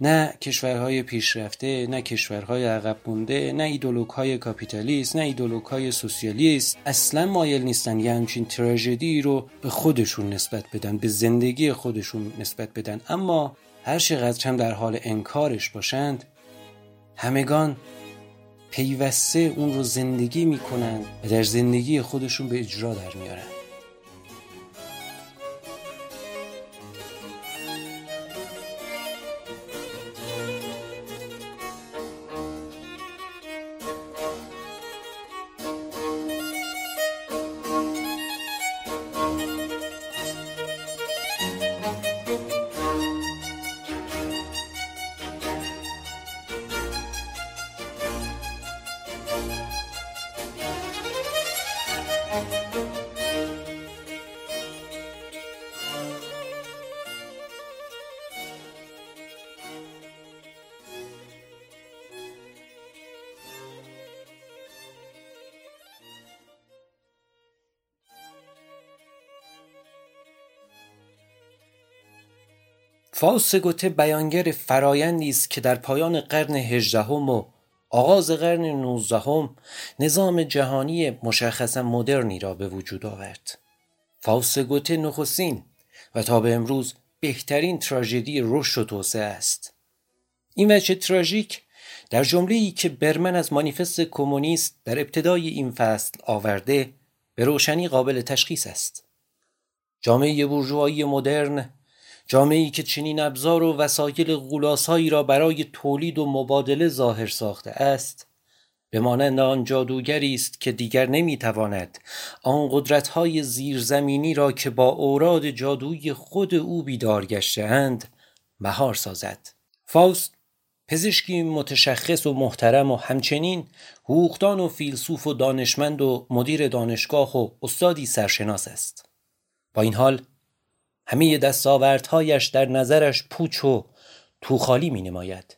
نه کشورهای پیشرفته نه کشورهای عقب مونده نه ایدولوگ های کاپیتالیست نه ایدولوگ های سوسیالیست. اصلا مایل نیستن یه همچین تراژدی رو به خودشون نسبت بدن به زندگی خودشون نسبت بدن. اما هر چقدر هم در حال انکارش باشند همگان پیوسته اون رو زندگی می‌کنن و در زندگی خودشون به اجرا در میارن. فاوست گوته بیانگر فرایندی است که در پایان قرن هجدهم و آغاز قرن نوزدهم نظام جهانی مشخصا مدرنی را به وجود آورد. فاوست گوته نخستین و تا به امروز بهترین تراژدی رشد و توسعه است. این وجه تراژیک در جمله ای که برمن از مانیفست کمونیست در ابتدای این فصل آورده به روشنی قابل تشخیص است. جامعه بورژوایی مدرن جامعه که چنین ابزار و وسایل غولاسایی را برای تولید و مبادله ظاهر ساخته است به مانند آن جادوگری است که دیگر نمی‌تواند آن قدرت‌های زیرزمینی را که با اوراد جادویی خود او بیدار گشتهاند مهار سازد. فاوست پزشکی متشخص و محترم و همچنین حقوقدان و فیلسوف و دانشمند و مدیر دانشگاه و استادی سرشناس است. با این حال همه دستاوردهایش در نظرش پوچ و توخالی می نماید.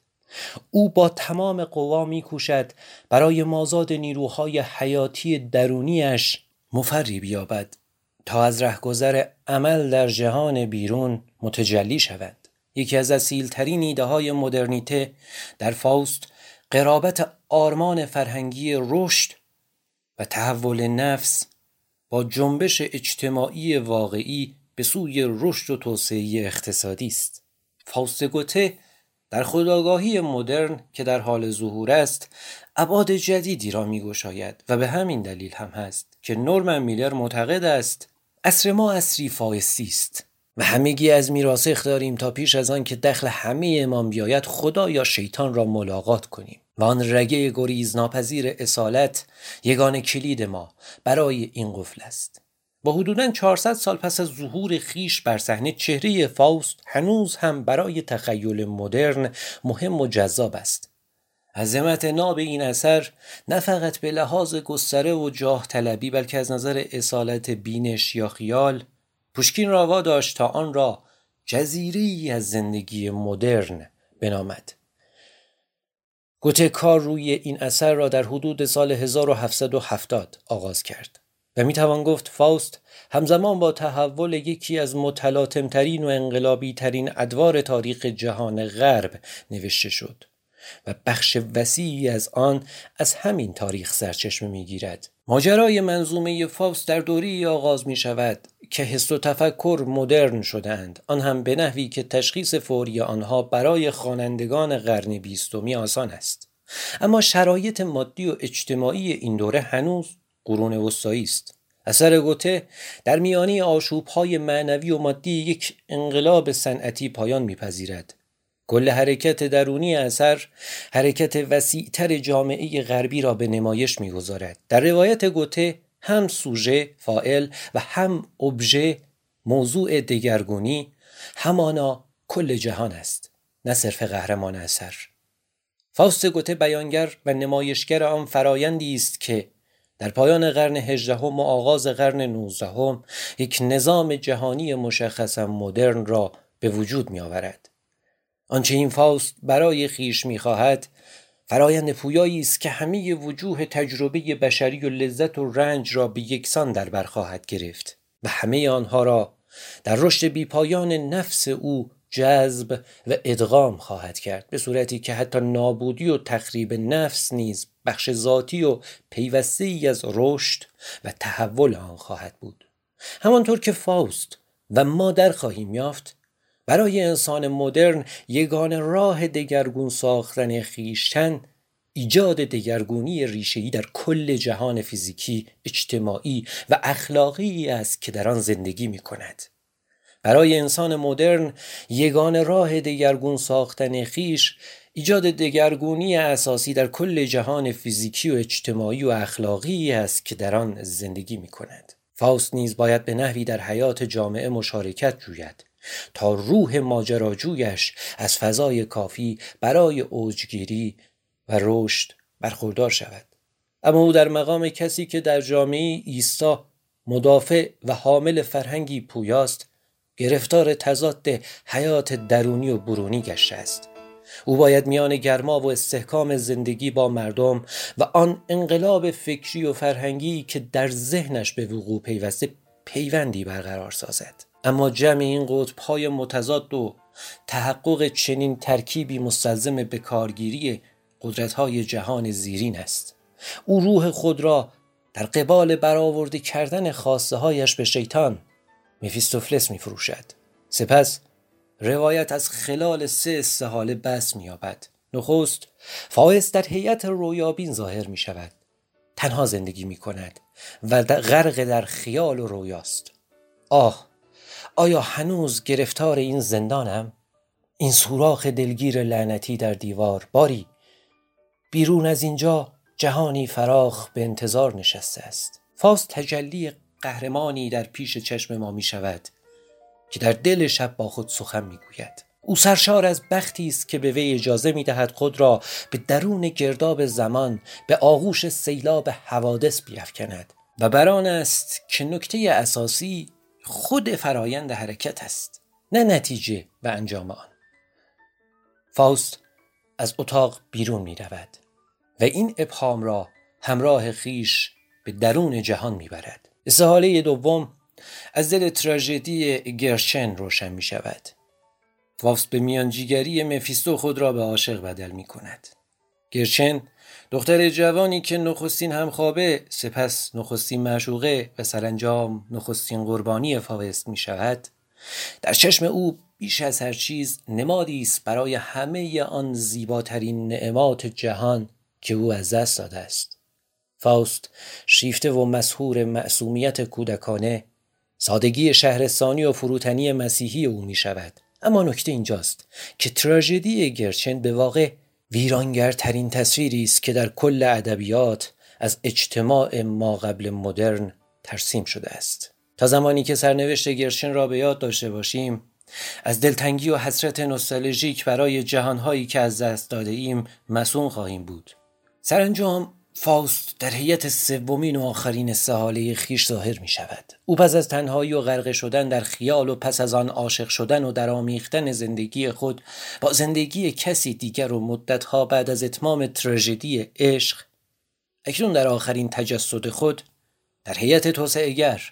او با تمام قوا می کوشد برای مازاد نیروهای حیاتی درونیش مفری بیابد تا از رهگذر عمل در جهان بیرون متجلی شود یکی از اصیلترین ایده های مدرنیته در فاوست قرابت آرمان فرهنگی رشد و تحول نفس با جنبش اجتماعی واقعی به سوی رشد و توسعه اقتصادی است. فاوست گوته در خداگاهی مدرن که در حال ظهور است ابعاد جدیدی را میگشاید و به همین دلیل هم هست که نورمن میلر معتقد است اصر ما اصری فایستی است و همگی از میراث داریم تا پیش از آن که دخل همه امام بیاید خدا یا شیطان را ملاقات کنیم و آن رگه گریز ناپذیر اصالت یگان کلید ما برای این قفل است. با حدوداً 400 سال پس از ظهور خیش بر صحنه چهره فاوست هنوز هم برای تخیل مدرن مهم و جذاب است. عظمت ناب این اثر نه فقط به لحاظ گستره و جاه طلبی بلکه از نظر اصالت بینش یا خیال پوشکین را داشت تا آن را جزیری از زندگی مدرن بنامد. گوته کار روی این اثر را در حدود سال 1770 آغاز کرد. و می توان گفت فاوست همزمان با تحول یکی از متلاطمترین و انقلابی ترین ادوار تاریخ جهان غرب نوشته شد و بخش وسیعی از آن از همین تاریخ سرچشمه می گیرد. ماجرای منظومه فاوست در دوری آغاز می شود که حس و تفکر مدرن شدند آن هم به نحوی که تشخیص فوری آنها برای خوانندگان قرن بیستمی آسان است اما شرایط مادی و اجتماعی این دوره هنوز قرون وسطایی است. اثر گوته در میانی های معنوی و مادی یک انقلاب صنعتی پایان میپذیرد. کل حرکت درونی اثر حرکت وسیعتر جامعه غربی را به نمایش می‌گذارد. در روایت گوته هم سوژه فائل و هم ابژه موضوع دگرگونی همانا کل جهان است نه صرف قهرمان اثر. فاست گوته بیانگر و نمایشگر آن فرایندی است که در پایان قرن هجدهم و آغاز قرن نوزدهم یک نظام جهانی مشخصا مدرن را به وجود می آورد. آنچه این فاست برای خیش می خواهد فرایند پویایی است که همه وجوه تجربه بشری و لذت و رنج را به یکسان در بر خواهد گرفت و همه آنها را در رشد بیپایان نفس او جذب و ادغام خواهد کرد به صورتی که حتی نابودی و تخریب نفس نیز بخش ذاتی و پیوسته ای از رشد و تحول آن خواهد بود همانطور که فاوست و ما در خواهیم یافت برای انسان مدرن یگان راه دگرگون ساختن خیشتن ایجاد دگرگونی ریشه‌ای در کل جهان فیزیکی، اجتماعی و اخلاقی است که در آن زندگی می کند. برای انسان مدرن یگان راه دگرگون ساختن خیش ایجاد دگرگونی اساسی در کل جهان فیزیکی و اجتماعی و اخلاقی است که در آن زندگی می کند. فاوست نیز باید به نحوی در حیات جامعه مشارکت جوید تا روح ماجراجویش از فضای کافی برای اوجگیری و رشد برخوردار شود اما او در مقام کسی که در جامعه ایستا مدافع و حامل فرهنگی پویاست گرفتار تضاد حیات درونی و برونی گشته است. او باید میان گرما و استحکام زندگی با مردم و آن انقلاب فکری و فرهنگی که در ذهنش به وقوع پیوسته پیوندی برقرار سازد. اما جمع این قطبهای متضاد و تحقق چنین ترکیبی مستلزم به کارگیری قدرتهای جهان زیرین است. او روح خود را در قبال برآورده کردن خواسته هایش به شیطان مفیستوفلس می فروشد. سپس روایت از خلال سه استحاله بس مییابد. نخست فایست در هیئت رویابین ظاهر می شود تنها زندگی می کند و غرق در خیال و رویاست. آه آیا هنوز گرفتار این زندانم؟ این سوراخ دلگیر لعنتی در دیوار. باری بیرون از اینجا جهانی فراخ به انتظار نشسته است. فاست تجلی قهرمانی در پیش چشم ما می شود که در دل شب با خود سخن می گوید. او سرشار از بختی است که به وی اجازه می دهد خود را به درون گرداب زمان به آغوش سیلاب حوادث بیافکند و بران است که نکته اساسی خود فرایند حرکت است نه نتیجه و انجام آن. فاوست از اتاق بیرون می رود و این ابهام را همراه خیش به درون جهان می برد. استحاله دوم از دل تراژدی گرشن روشن می شود فاوست به میانجیگری مفیستو خود را به عاشق بدل می کند گرچن دختر جوانی که نخستین همخوابه سپس نخستین معشوقه و سرانجام نخستین قربانی فاوست می شود در چشم او بیش از هر چیز نمادی است برای همه آن زیباترین نعمات جهان که او از دست داده است. فاوست شیفته و مسهور معصومیت کودکانه سادگی شهرستانی و فروتنی مسیحی او می شود اما نکته اینجاست که تراژدی گرچن به واقع ویرانگرترین تصویری است که در کل ادبیات از اجتماع ما قبل مدرن ترسیم شده است. تا زمانی که سرنوشت گرشن را به یاد داشته باشیم از دلتنگی و حسرت نوستالژیک برای جهانهایی که از دست داده ایم مسون خواهیم بود. سرانجام فاوست در هیئت سومین و آخرین سهاله خیش ظاهر می شود او پس از تنهایی و غرق شدن در خیال و پس از آن عاشق شدن و در آمیختن زندگی خود با زندگی کسی دیگر و مدتها بعد از اتمام تراژدی عشق اکنون در آخرین تجسد خود در هیئت توسعهگر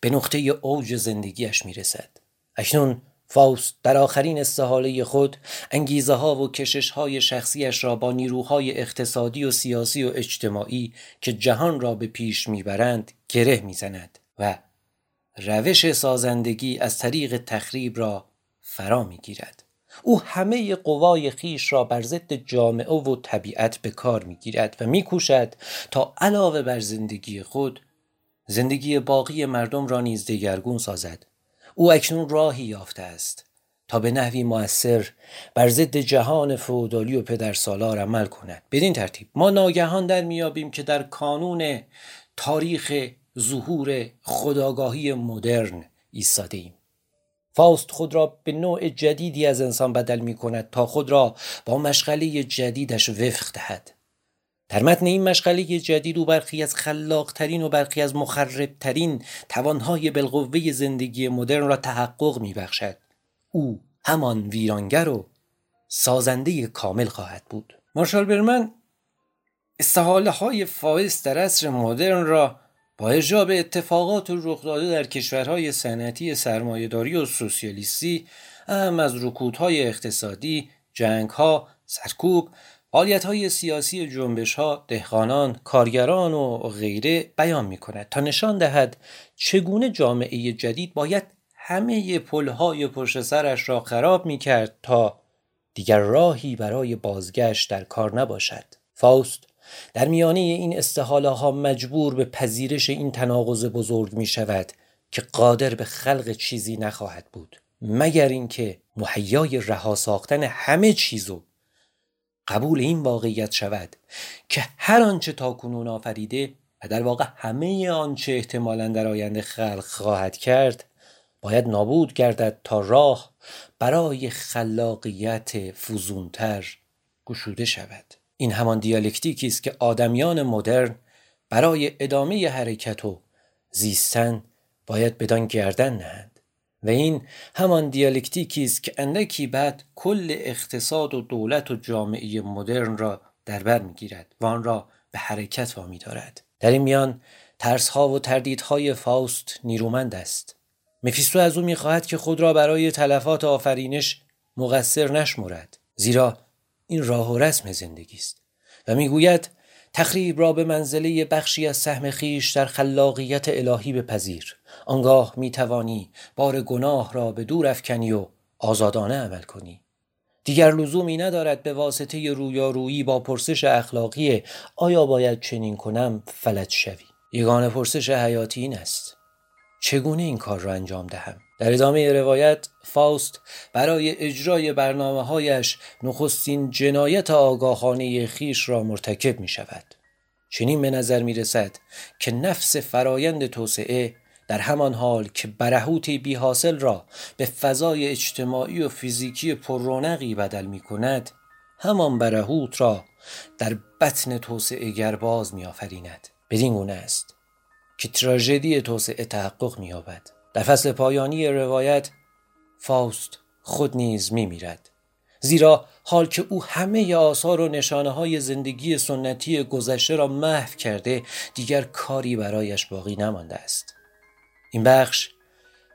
به نقطه اوج زندگیش می رسد اکنون فاوست در آخرین استحاله خود انگیزه ها و کشش های شخصیش را با نیروهای اقتصادی و سیاسی و اجتماعی که جهان را به پیش می‌برند گره می‌زند و روش سازندگی از طریق تخریب را فرا می‌گیرد. او همه قوای خیش را بر ضد جامعه و طبیعت به کار می‌گیرد و میکوشد تا علاوه بر زندگی خود زندگی باقی مردم را نیز دگرگون سازد. او اکنون راهی یافته است تا به نحوی موثر بر ضد جهان فودالی و پدرسالار عمل کند. بدین ترتیب ما ناگهان در میابیم که در کانون تاریخ ظهور خداگاهی مدرن ایستاده ایم فاست خود را به نوع جدیدی از انسان بدل می کند تا خود را با مشغله جدیدش وفق دهد. در متن این مشغله جدید او برخی از خلاقترین و برخی از مخربترین توانهای بالقوه زندگی مدرن را تحقق می بخشد. او همان ویرانگر و سازنده کامل خواهد بود مارشال برمن استحاله های فائز در عصر مدرن را با اجرا به اتفاقات رخ داده در کشورهای صنعتی سرمایهداری و سوسیالیستی هم از رکودهای اقتصادی، جنگها، سرکوب، های سیاسی جنبش ها، دهقانان، کارگران و غیره بیان می کند تا نشان دهد چگونه جامعه جدید باید همه پلهای پشت سرش را خراب می کرد تا دیگر راهی برای بازگشت در کار نباشد. فاوست در میانه این استحاله ها مجبور به پذیرش این تناقض بزرگ می شود که قادر به خلق چیزی نخواهد بود مگر اینکه مهیای رها ساختن همه چیزو قبول این واقعیت شود که هر آنچه تا کنون آفریده و در واقع همه آنچه احتمالا در آینده خلق خواهد کرد باید نابود گردد تا راه برای خلاقیت فوزونتر گشوده شود. این همان دیالکتیکی است که آدمیان مدرن برای ادامه حرکت و زیستن باید بدان گردن نهند. و این همان دیالکتیکی است که اندکی بعد کل اقتصاد و دولت و جامعه مدرن را در بر می‌گیرد و آن را به حرکت وامی دارد در این میان ترس ها و تردیدهای فاوست نیرومند است. مفیستو از او می‌خواهد که خود را برای تلفات آفرینش مقصر نشمرد زیرا این راه و رسم زندگی است و می‌گوید تخریب را به منزله بخشی از سهم خیش در خلاقیت الهی بپذیر. آنگاه می‌توانی بار گناه را به دور افکنی و آزادانه عمل کنی. دیگر لزومی ندارد به واسطه رویارویی با پرسش اخلاقی آیا باید چنین کنم فلج شوی. یگان پرسش حیاتی این است. چگونه این کار را انجام دهم؟ در ادامه روایت فاست برای اجرای برنامه هایش نخستین جنایت آگاهانه خیش را مرتکب می شود. چنین به نظر می رسد که نفس فرایند توسعه در همان حال که برهوتی بی حاصل را به فضای اجتماعی و فیزیکی پررونقی بدل می کند همان برهوت را در بطن توسعه گرباز می آفریند بدین گونه است که تراژدی توسعه تحقق می یابد در فصل پایانی روایت فاوست خود نیز می میرد. زیرا حال که او همه آثار و نشانه های زندگی سنتی گذشته را محو کرده دیگر کاری برایش باقی نمانده است. این بخش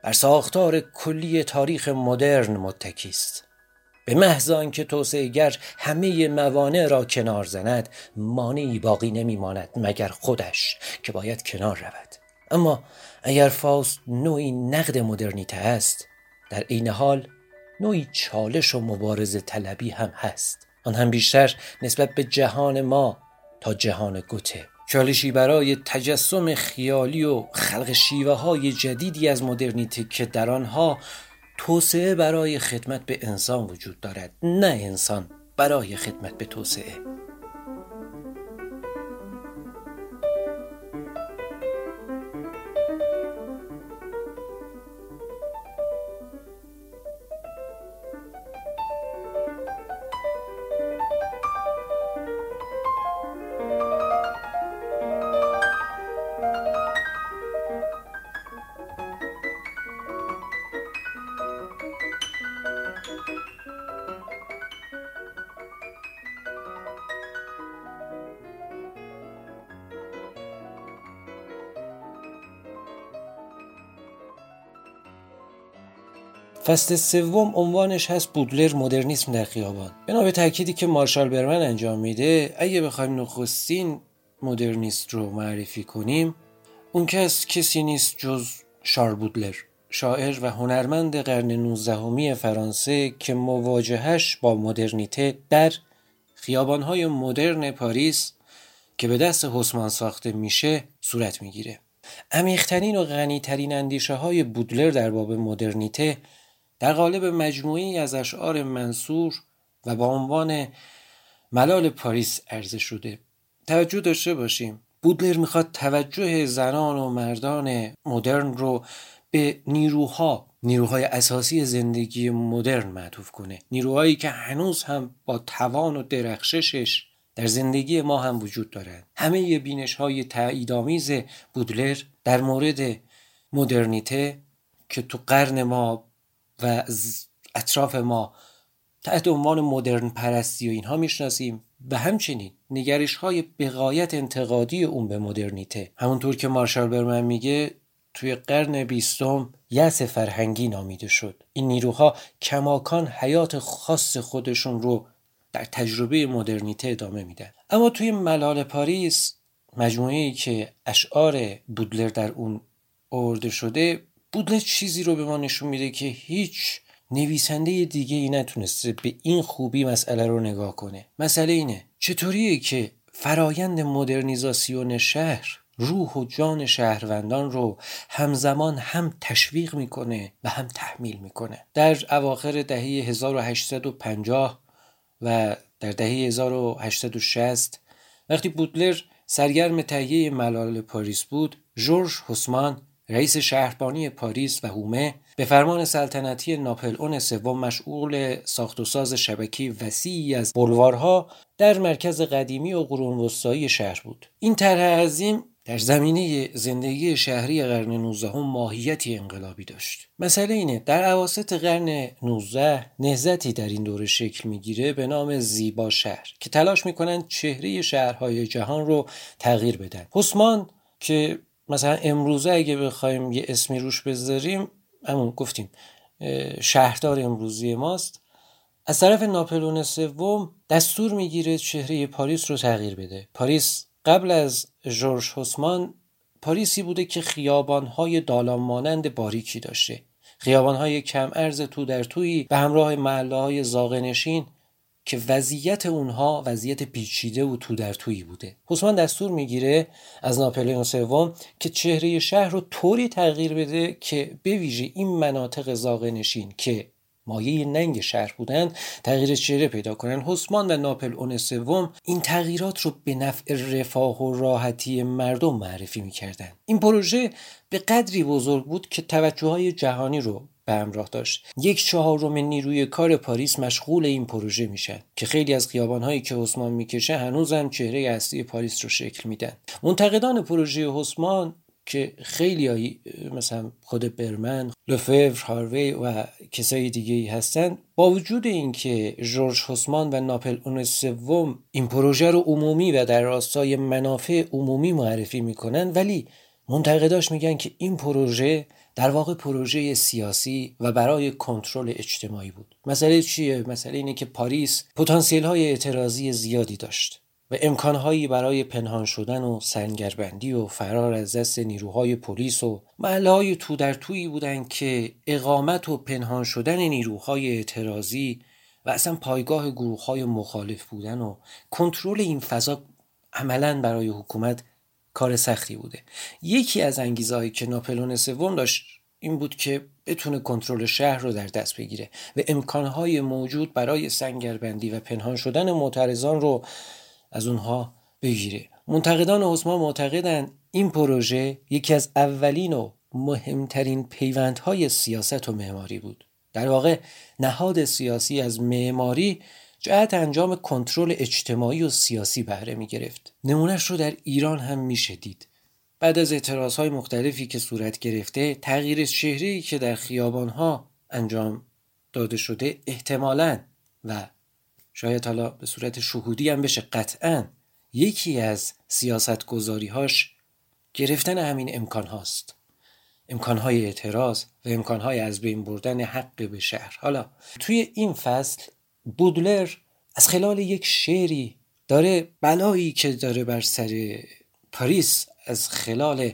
بر ساختار کلی تاریخ مدرن متکی است. به محض آنکه توسعهگر همه موانع را کنار زند مانعی باقی نمیماند مگر خودش که باید کنار رود. اما اگر فاست نوعی نقد مدرنیته است در عین حال نوعی چالش و مبارزه طلبی هم هست. آن هم بیشتر نسبت به جهان ما تا جهان گوته. چالشی برای تجسم خیالی و خلق شیوه های جدیدی از مدرنیته که در آنها توسعه برای خدمت به انسان وجود دارد نه انسان برای خدمت به توسعه. فصل سوم عنوانش هست بودلر مدرنیسم در خیابان. بنا به تأکیدی که مارشال برمن انجام میده اگه بخوایم نخستین مدرنیست رو معرفی کنیم اون کس کسی نیست جز شار بودلر شاعر و هنرمند قرن 19 فرانسه که مواجهش با مدرنیته در خیابانهای مدرن پاریس که به دست حسمان ساخته میشه صورت می‌گیره. عمیقترین و غنیترین اندیشه های بودلر در باب مدرنیته در قالب مجموعی از اشعار منصور و با عنوان ملال پاریس عرضه شده. توجه داشته باشیم. بودلر می‌خواد توجه زنان و مردان مدرن رو به نیروها نیروهای اساسی زندگی مدرن معطوف کنه. نیروهایی که هنوز هم با توان و درخششش در زندگی ما هم وجود دارند. همه بینش های تعییدآمیز بودلر در مورد مدرنیته که تو قرن ما و اطراف ما تحت عنوان مدرن پرستی و اینها می‌شناسیم و همچنین نگرش های بقایت انتقادی اون به مدرنیته. همونطور که مارشال برمن میگه توی قرن بیستم یس فرهنگی نامیده شد. این نیروها کماکان حیات خاص خودشون رو در تجربه مدرنیته ادامه میدن. اما توی ملال پاریس مجموعه که اشعار بودلر در اون آورده شده بودلر چیزی رو به ما نشون میده که هیچ نویسنده دیگه ای نتونسته به این خوبی مسئله رو نگاه کنه. مسئله اینه چطوریه که فرایند مدرنیزاسیون شهر روح و جان شهروندان رو همزمان هم تشویق می‌کنه و هم تحمیل می‌کنه. در اواخر دهه 1850 و در دهه 1860 وقتی بودلر سرگرم تهیه ملال پاریس بود جورج هوسمان رئیس شهربانی پاریس و هومه به فرمان سلطنتی ناپل سوم مشغول ساخت و ساز شبکی وسیعی از بلوارها در مرکز قدیمی و قرون وسطایی شهر بود این طرح عظیم در زمینه زندگی شهری قرن 19 ماهیتی انقلابی داشت. مسئله اینه در عواسط قرن 19 نهزتی در این دوره شکل می‌گیره به نام زیبا شهر که تلاش می‌کنن چهره شهرهای جهان رو تغییر بدن. حسمان که مثلا امروزه اگه بخوایم یه اسمی روش بذاریم همون گفتیم شهردار امروزی ماست. از طرف ناپلون سوم دستور می‌گیره چهره پاریس رو تغییر بده. پاریس قبل از جورج هوسمان پاریسی بوده که خیابانهای دالان مانند باریکی داشته. خیابانهای کم ارز تو در تویی به همراه محله های زاغنشین که وضعیت اونها وضعیت پیچیده و تو در تویی بوده. حسمان دستور می‌گیره از ناپلئون سوم که چهره شهر رو طوری تغییر بده که به ویژه این مناطق زاغنشین که مایه ننگ شهر بودند تغییر چهره پیدا کنند حسمان و ناپل اون سوم این تغییرات رو به نفع رفاه و راحتی مردم معرفی می‌کردند این پروژه به قدری بزرگ بود که توجه های جهانی رو به همراه داشت. یک چهارم نیروی کار پاریس مشغول این پروژه میشن که خیلی از خیابانهایی که حسمان می‌کشه هنوزم چهره اصلی پاریس رو شکل میدن. منتقدان پروژه حسمان که خیلی مثلا خود برمن لفور هاروی و کسای دیگه ای هستن با وجود اینکه جورج حسمان و ناپل اون سوم این پروژه رو عمومی و در راستای منافع عمومی معرفی می‌کنن ولی منتقداش میگن که این پروژه در واقع پروژه سیاسی و برای کنترل اجتماعی بود. مسئله چیه؟ مسئله اینه که پاریس پتانسیل های اعتراضی زیادی داشت و امکانهایی برای پنهان شدن و سنگربندی و فرار از دست نیروهای پلیس و محله های تو در تویی بودند که اقامت و پنهان شدن نیروهای اعتراضی و اصلا پایگاه گروه های مخالف بودن و کنترل این فضا عملا برای حکومت کار سختی بوده. یکی از انگیزهایی که ناپلون سوم داشت این بود که بتونه کنترل شهر رو در دست بگیره و امکانهای موجود برای سنگربندی و پنهان شدن معترضان رو از اونها بگیره. منتقدان عثمان معتقدند این پروژه یکی از اولین و مهمترین پیوندهای سیاست و معماری بود. در واقع نهاد سیاسی از معماری جهت انجام کنترل اجتماعی و سیاسی بهره می گرفت. نمونش رو در ایران هم میشه دید. بعد از اعتراض های مختلفی که صورت گرفته تغییر شهری که در خیابان ها انجام داده شده احتمالا و شاید حالا به صورت شهودی هم بشه قطعا یکی از سیاست هاش گرفتن همین امکان هاست امکان های اعتراض و امکان های از بین بردن حق به شهر حالا توی این فصل بودلر از خلال یک شعری داره بلایی که داره بر سر پاریس از خلال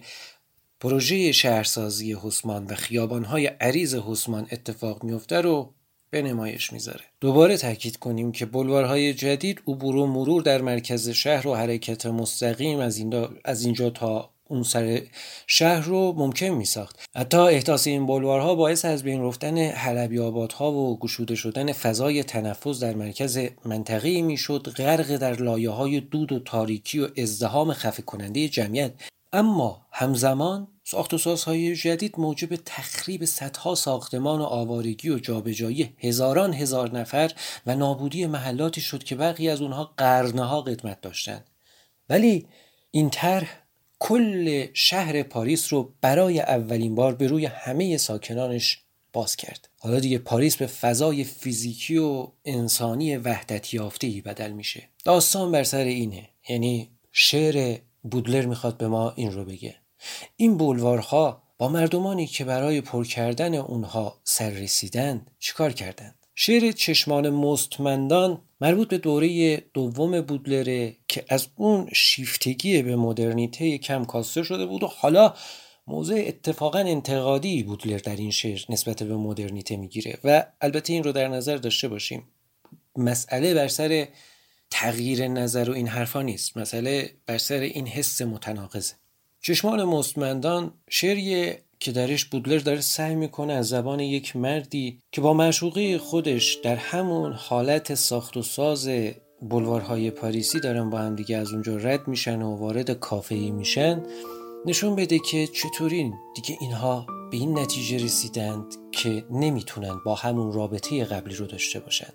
پروژه شهرسازی حسمان و خیابانهای عریض حسمان اتفاق میفته رو به نمایش می‌ذاره. دوباره تاکید کنیم که بلوارهای جدید عبور و مرور در مرکز شهر و حرکت مستقیم از, از اینجا تا اون سر شهر رو ممکن می ساخت حتی احداث این بلوارها باعث از بین رفتن حلبی آبادها و گشوده شدن فضای تنفس در مرکز منطقه می شد غرق در لایه های دود و تاریکی و ازدهام خفه کننده جمعیت. اما همزمان ساخت و سازهای جدید موجب تخریب صدها ساختمان و آوارگی و جابجایی هزاران هزار نفر و نابودی محلاتی شد که برخی از اونها قرنها قدمت داشتند. ولی این طرح کل شهر پاریس رو برای اولین بار به روی همه ساکنانش باز کرد. حالا دیگه پاریس به فضای فیزیکی و انسانی وحدت یافته بدل میشه. داستان بر سر اینه. یعنی شعر بودلر می‌خواد به ما این رو بگه. این بولوارها با مردمانی که برای پر کردن اونها سر رسیدن چیکار کردند؟ شعر چشمان مستمندان مربوط به دوره دوم بودلره که از اون شیفتگی به مدرنیته کم کاسته شده بود و حالا موضع اتفاقا انتقادی بودلر در این شعر نسبت به مدرنیته می‌گیره و البته این رو در نظر داشته باشیم. مسئله بر سر تغییر نظر و این حرفا نیست. مسئله بر سر این حس متناقضه. چشمان مستمندان شعریه که درش بودلر داره سعی می‌کنه از زبان یک مردی که با معشوقه خودش در همون حالت ساخت و ساز بلوارهای پاریسی دارن با هم دیگه از اونجا رد میشن و وارد کافه میشن نشون بده که چطوری دیگه اینها به این نتیجه رسیدند که نمی‌تونن با همون رابطه قبلی رو داشته باشند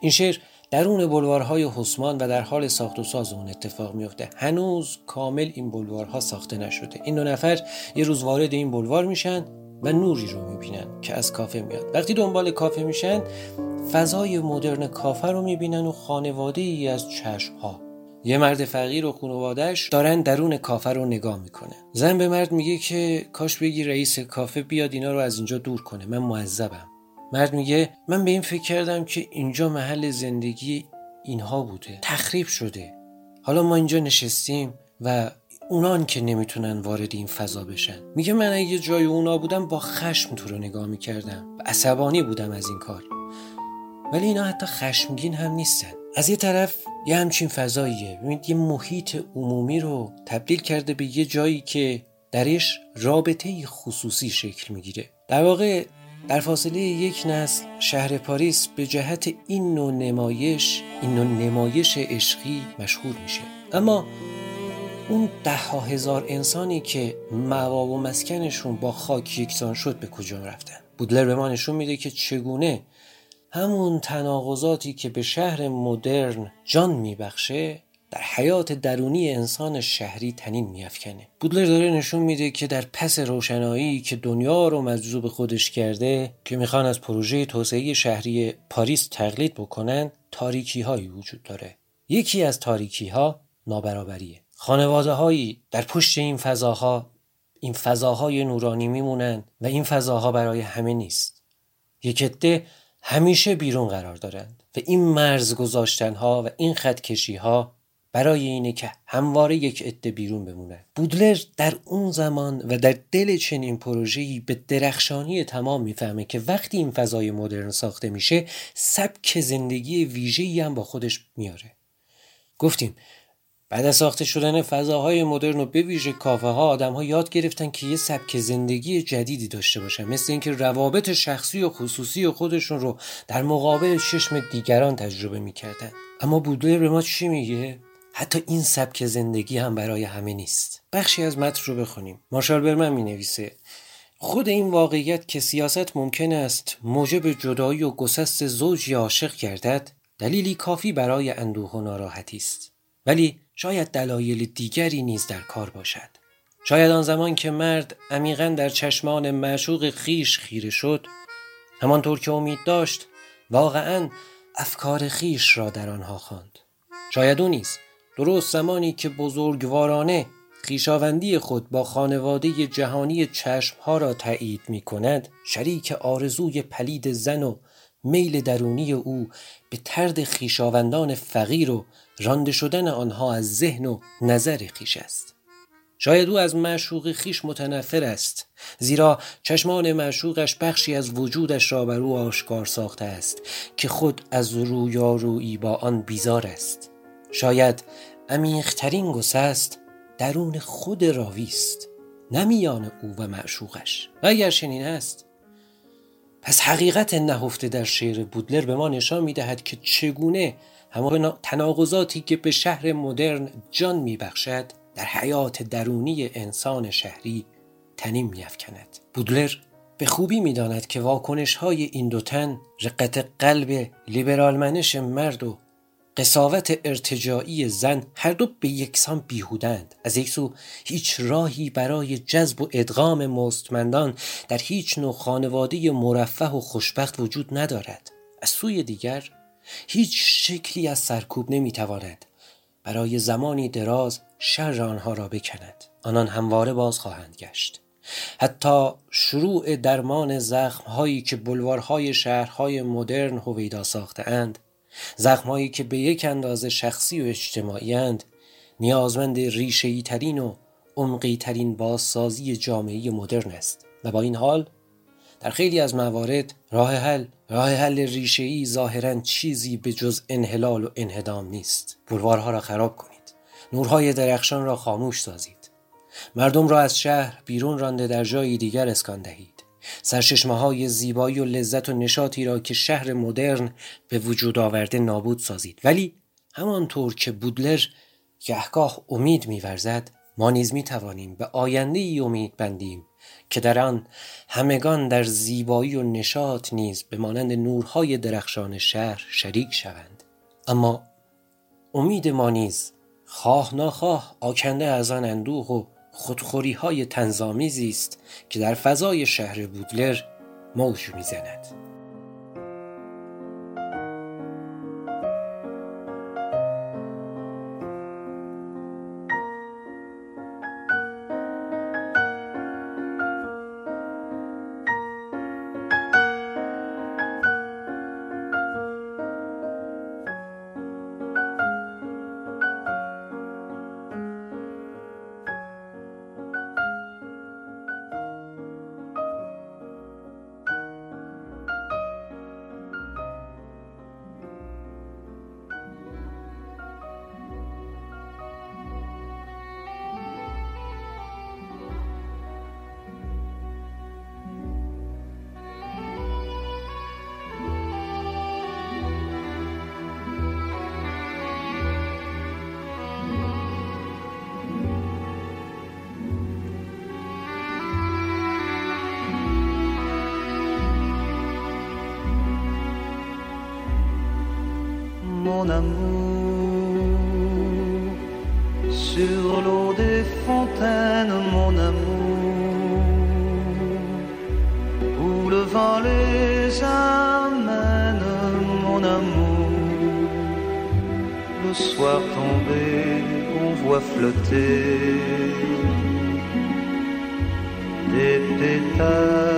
این شعر درون بلوارهای حسمان و در حال ساخت و ساز اون اتفاق میفته هنوز کامل این بلوارها ساخته نشده. این دو نفر یه روز وارد این بلوار میشن و نوری رو می‌بینن که از کافه میاد. وقتی دنبال کافه میشن فضای مدرن کافه رو می‌بینن و خانواده ای از چشم ها یه مرد فقیر و خانوادهش دارن درون کافه رو نگاه می‌کنه زن به مرد میگه که کاش بگی رئیس کافه بیاد اینا رو از اینجا دور کنه. من معذبم. مرد میگه من به این فکر کردم که اینجا محل زندگی اینها بوده تخریب شده. حالا ما اینجا نشستیم و اونان که نمی‌تونن وارد این فضا بشن. میگه من اگه جای اونا بودم با خشم تو رو نگاه می‌کردم. و عصبانی بودم از این کار. ولی اینا حتی خشمگین هم نیستن. از یه طرف یه همچین فضاییه. ببینید یه محیط عمومی رو تبدیل کرده به یه جایی که درش رابطه خصوصی شکل می‌گیره. در واقع در فاصله یک نسل شهر پاریس به جهت این نوع نمایش این نوع نمایش عشقی مشهور میشه. اما اون ده ها هزار انسانی که موا و مسکنشون با خاک یکسان شد به کجا رفتن؟ بودلر به ما نشون میده که چگونه همون تناقضاتی که به شهر مدرن جان میبخشه در حیات درونی انسان شهری تنین میافکنه. بودلر داره نشون میده که در پس روشنایی که دنیا رو مجذوب خودش کرده که می‌خوان از پروژه توسعه شهری پاریس تقلید بکنن تاریکی هایی وجود داره. یکی از تاریکی ها نابرابریه. خانواده هایی در پشت این فضاها این فضاهای نورانی میمونن و این فضاها برای همه نیست. یک عده همیشه بیرون قرار دارند و این مرز گذاشتن ها و این خط کشی ها برای اینه که همواره یک عده بیرون بمونه. بودلر در اون زمان و در دل چنین پروژه‌ای به درخشانی تمام می‌فهمه که وقتی این فضای مدرن ساخته میشه سبک زندگی ویژه‌ای هم با خودش میاره. گفتیم بعد از ساخته شدن فضاهای مدرن و به ویژه کافه ها آدم ها یاد گرفتن که یه سبک زندگی جدیدی داشته باشن مثل اینکه روابط شخصی و خصوصی خودشون رو در مقابل چشم دیگران تجربه می‌کردن. اما بودلر به ما چی میگه؟ حتی این سبک زندگی هم برای همه نیست. بخشی از متن رو بخونیم. مارشال برمن می نویسه خود این واقعیت که سیاست ممکن است موجب جدایی و گسست زوج یا عاشق گردد دلیلی کافی برای اندوه و ناراحتی است. ولی شاید دلایل دیگری نیز در کار باشد. شاید آن زمان که مرد عمیقا در چشمان معشوق خیش خیره شد همانطور که امید داشت واقعا افکار خیش را در آنها خواند. شاید او نیز درست زمانی که بزرگوارانه خیشاوندی خود با خانواده جهانی چشمها را تایید می کند شریک آرزوی پلید زن و میل درونی او به ترد خیشاوندان فقیر و رانده شدن آنها از ذهن و نظر خیش است. شاید او از معشوق خیش متنفر است زیرا چشمان معشوقش بخشی از وجودش را بر او آشکار ساخته است که خود از رویارویی با آن بیزار است. شاید عمیقترین گسست درون خود راوی است نه میان او و معشوقش. و اگر چنین است پس حقیقت نهفته در شعر بودلر به ما نشان می‌دهد که چگونه همه تناقضاتی که به شهر مدرن جان میبخشد در حیات درونی انسان شهری تنیم میافکند. بودلر به خوبی می‌داند که واکنش های این دو تن رقت قلب لیبرال منش مرد و قصاوت ارتجاعی زن هر دو به یکسان بیهودند. از یک سو هیچ راهی برای جذب و ادغام مستمندان در هیچ نوع خانواده مرفه و خوشبخت وجود ندارد. از سوی دیگر هیچ شکلی از سرکوب نمی‌تواند برای زمانی دراز شر آنها را بکند. آنان همواره باز خواهند گشت. حتی شروع درمان زخمهایی که بلوارهای شهرهای مدرن هویدا ساخته زخمهایی که به یک اندازه شخصی و اجتماعی اند نیازمند ریشهی ترین و عمقی ترین بازسازی جامعه مدرن است. و با این حال در خیلی از موارد راه حل راه حل ریشه‌ای ظاهرا چیزی به جز انحلال و انهدام نیست. بلوارها را خراب کنید. نورهای درخشان را خاموش سازید. مردم را از شهر بیرون رانده در جایی دیگر اسکان دهید. سرششمه های زیبایی و لذت و نشاطی را که شهر مدرن به وجود آورده نابود سازید. ولی همانطور که بودلر گهگاه امید میورزد ما نیز می توانیم به آینده ای امید بندیم که در آن همگان در زیبایی و نشاط نیز به مانند نورهای درخشان شهر شریک شوند. اما امید ما نیز خواه ناخواه آکنده از آن اندوه و خودخوری های تنظامیزی است که در فضای شهر بودلر موج می‌زند. Mon sur l'eau des fontaines, mon amour, où le vent les amène, mon amour. Le soir tombé, on voit flotter des pétales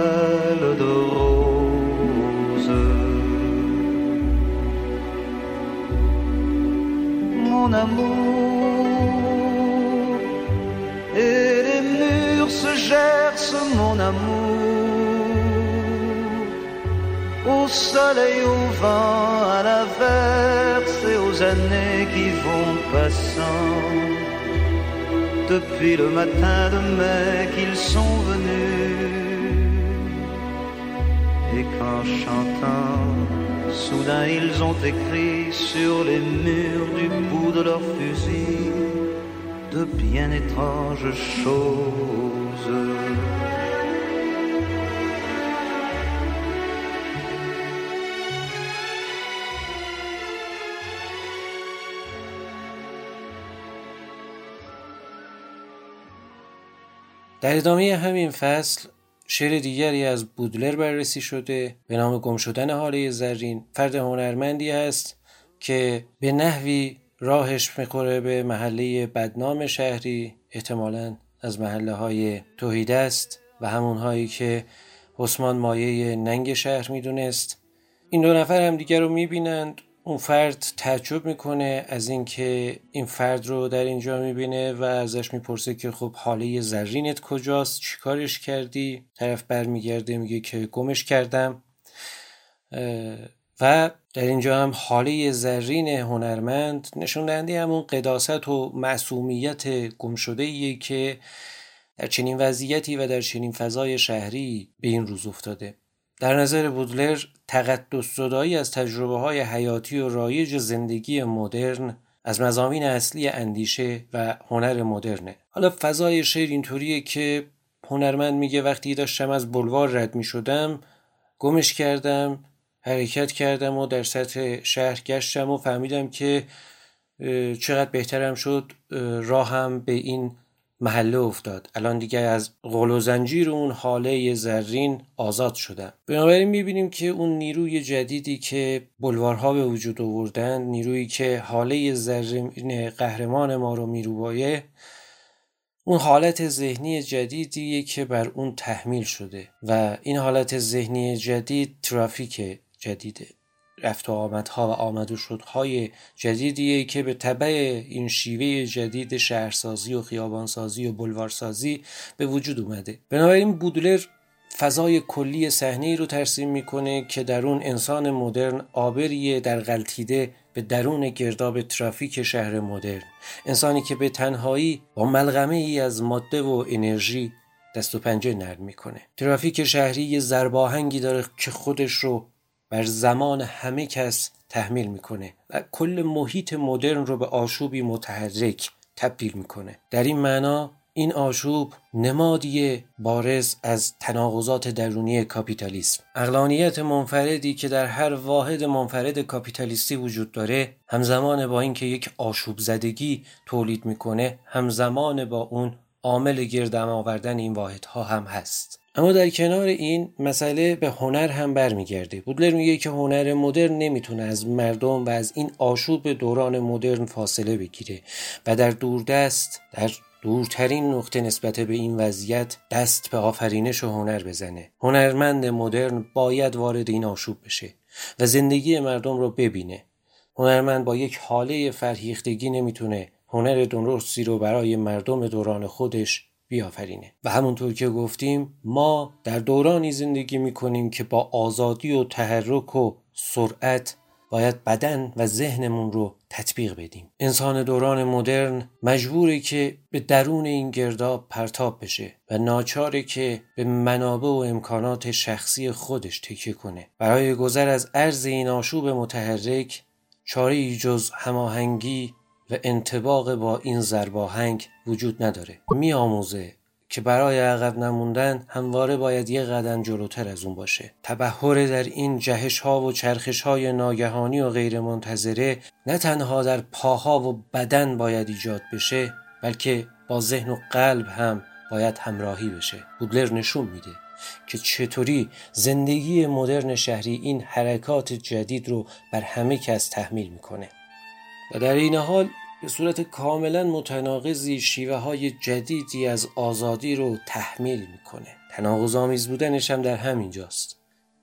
Et les murs se gercent, mon amour. Au soleil, au vent, à la verse et aux années qui vont passant. Depuis le matin de mai qu'ils sont venus. Et qu'en chantant, Soudain ils ont écrit sur les murs du bout de leur fusil de bien étranges choses. در ادامه همین فصل شعر دیگری از بودلر بررسی شده به نام گم شدن حاله زرین. فرد هنرمندی است که به نحوی راهش می‌خوره به محله بدنام شهری. احتمالا از محله های توحید است و همون هایی که عثمان مایه ننگ شهر می‌دونست. این دو نفر هم دیگر رو می‌بینند. اون فرد تعجب می‌کنه از اینکه این فرد رو در اینجا می‌بینه و ازش می‌پرسه که خب حاله زرینت کجاست؟ چیکارش کردی؟ طرف برمیگرده میگه که گمش کردم. و در اینجا هم حاله زرین هنرمند نشون دهنده همون قداست و معصومیت گم شده که در چنین وضعیتی و در چنین فضای شهری به این روز افتاده. در نظر بودلر تقدس زدایی از تجربه های حیاتی و رایج زندگی مدرن از مزامین اصلی اندیشه و هنر مدرنه. حالا فضای شعر اینطوریه که هنرمند میگه وقتی داشتم از بلوار رد می‌شدم گمش کردم حرکت کردم و در سطح شهر گشتم و فهمیدم که چقدر بهترم شد راهم به این محله افتاد. الان دیگه از غل و زنجیر اون حاله زرین آزاد شدم بنابراین می‌بینیم که اون نیروی جدیدی که بلوارها به وجود آوردن نیرویی که حاله زرین قهرمان ما رو میروبایه اون حالت ذهنی جدیدیه که بر اون تحمیل شده و این حالت ذهنی جدید ترافیک جدیده. رفت و آمدها و آمد و شدهای جدیدیه که به طبع این شیوه جدید شهرسازی و خیابانسازی و بلوارسازی به وجود اومده. بنابراین بودلر فضای کلی صحنه رو ترسیم می‌کنه که در اون انسان مدرن آبریه در غلطیده به درون گرداب ترافیک شهر مدرن. انسانی که به تنهایی با ملغمه ای از ماده و انرژی دست و پنجه نرم می‌کنه. ترافیک شهری یه زرباهنگی داره که خودش رو بر زمان همه کس تحمیل می‌کنه و کل محیط مدرن رو به آشوبی متحرک تبدیل می‌کنه. در این معنا این آشوب نمادی بارز از تناقضات درونی کاپیتالیسم. اقلانیت منفردی که در هر واحد منفرد کاپیتالیستی وجود داره همزمان با اینکه یک آشوب زدگی تولید می‌کنه همزمان با اون عامل گردم آوردن این واحدها هم هست. اما در کنار این مسئله به هنر هم برمیگرده. بودلر میگه که هنر مدرن نمی‌تونه از مردم و از این آشوب دوران مدرن فاصله بگیره و در دوردست در دورترین نقطه نسبت به این وضعیت دست به آفرینش و هنر بزنه. هنرمند مدرن باید وارد این آشوب بشه و زندگی مردم رو ببینه. هنرمند با یک حاله فرهیختگی نمی‌تونه هنر درستی رو برای مردم دوران خودش بیافرینه. و همونطور که گفتیم ما در دورانی زندگی می‌کنیم که با آزادی و تحرک و سرعت باید بدن و ذهنمون رو تطبیق بدیم. انسان دوران مدرن مجبوره که به درون این گرداب پرتاب بشه و ناچاره که به منابع و امکانات شخصی خودش تکیه کنه. برای گذر از عرض این آشوب متحرک چاره جز هماهنگی و انتباق با این زرباهنگ وجود نداره. میآموزه که برای عقب نموندن همواره باید یه قدم جلوتر از اون باشه. تبهر در این جهش ها و چرخش های ناگهانی و غیر منتظره نه تنها در پاها و بدن باید ایجاد بشه بلکه با ذهن و قلب هم باید همراهی بشه. بودلر نشون میده که چطوری زندگی مدرن شهری این حرکات جدید رو بر همه کس تحمیل می‌کنه. و در این حال به صورت کاملا متناقضی شیوه های جدیدی از آزادی رو تحمیل می‌کنه. تناقض آمیز بودنش هم در همین جاست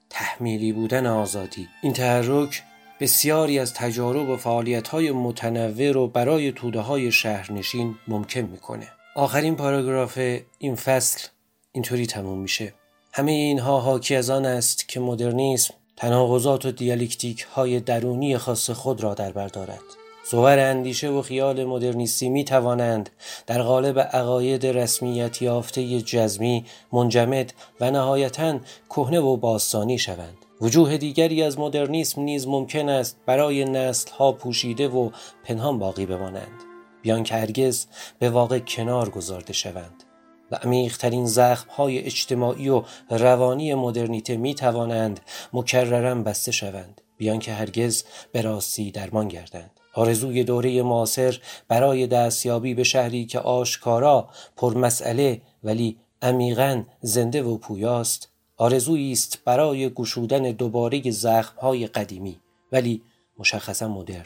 تحمیلی بودن آزادی. این تحرک بسیاری از تجارب و فعالیت های متنوع رو برای توده های شهرنشین ممکن می‌کنه. آخرین پاراگراف این فصل اینطوری تموم میشه. همه اینها حاکی از آن است که مدرنیسم تناقضات و دیالکتیک های درونی خاص خود را در بر دارد. صور اندیشه و خیال مدرنیستی می توانند در قالب عقاید رسمیت یافته جزمی منجمد و نهایتا کهنه و باستانی شوند. وجوه دیگری از مدرنیسم نیز ممکن است برای نسل ها پوشیده و پنهان باقی بمانند. بیان که هرگز به واقع کنار گذارده شوند. و عمیقترین زخم های اجتماعی و روانی مدرنیته می توانند مکررن بسته شوند. بیان که هرگز به راستی درمان گردند. آرزوی دوره معاصر برای دستیابی به شهری که آشکارا پرمسئله ولی عمیقا زنده و پویاست. آرزویی است برای گشودن دوباره زخمهای قدیمی ولی مشخصا مدرن.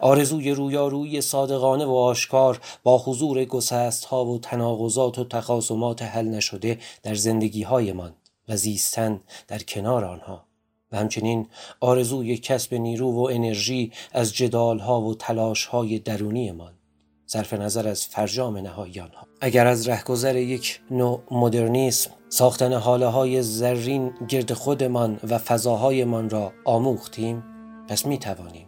آرزوی رویارویی صادقانه و آشکار با حضور گسست ها و تناقضات و تخاصمات حل نشده در زندگی هایمان و زیستن در کنار آنها. و همچنین آرزوی کسب نیرو و انرژی از جدالها و تلاشهای درونیمان صرف نظر از فرجام نهایی آنها اگر از رهگذر یک نوع مدرنیسم ساختن حاله های زرین گرد خودمان و فضاهایمان را آموختیم پس می توانیم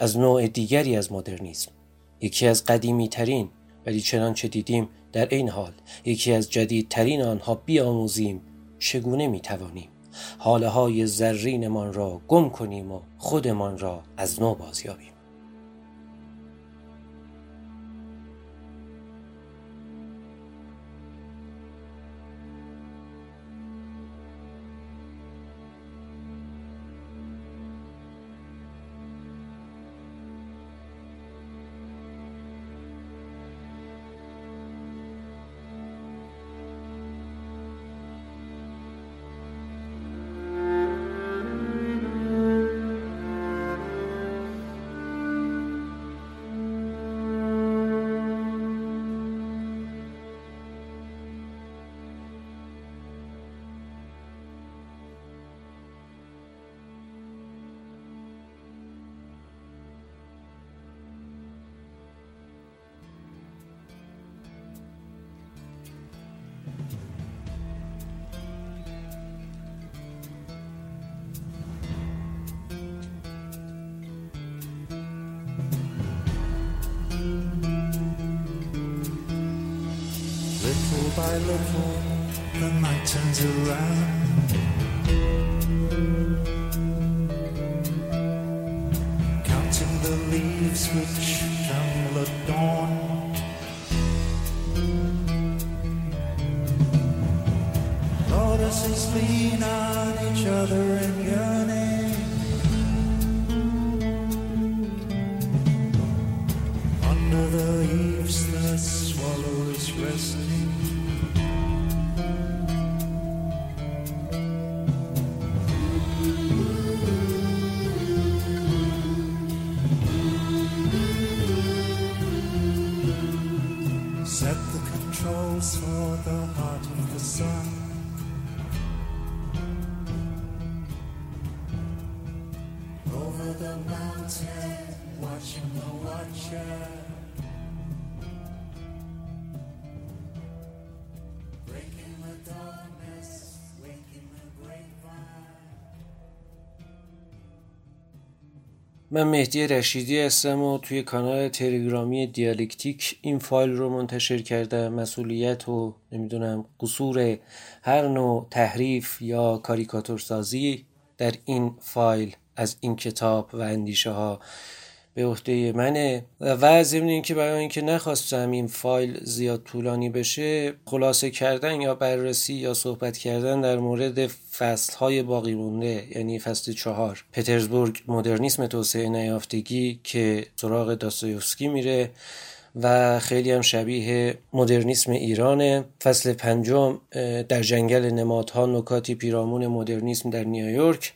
از نوع دیگری از مدرنیسم یکی از قدیمی ترین ولی چنانچه دیدیم در این حال یکی از جدیدترین آنها بیاموزیم چگونه می توانیم حاله های زرینمان را گم کنیم و خودمان را از نو بازیابیم. by the moon, the night turns around. من مهدی رشیدی هستم و توی کانال تلگرامی دیالکتیک این فایل رو منتشر کردم مسئولیت و نمی‌دونم قصور هر نوع تحریف یا کاریکاتور سازی در این فایل از این کتاب و اندیشه ها به عهده منه. و ضمن اینکه برای اینکه نخواستم این فایل زیاد طولانی بشه خلاصه کردن یا بررسی یا صحبت کردن در مورد فصل های باقی مونده یعنی فصل چهار پترزبورگ مدرنیسم توسعه نیافتگی که سراغ داستایوفسکی میره و خیلی هم شبیه مدرنیسم ایرانه. فصل پنجم در جنگل نمادها نکاتی پیرامون مدرنیسم در نیویورک.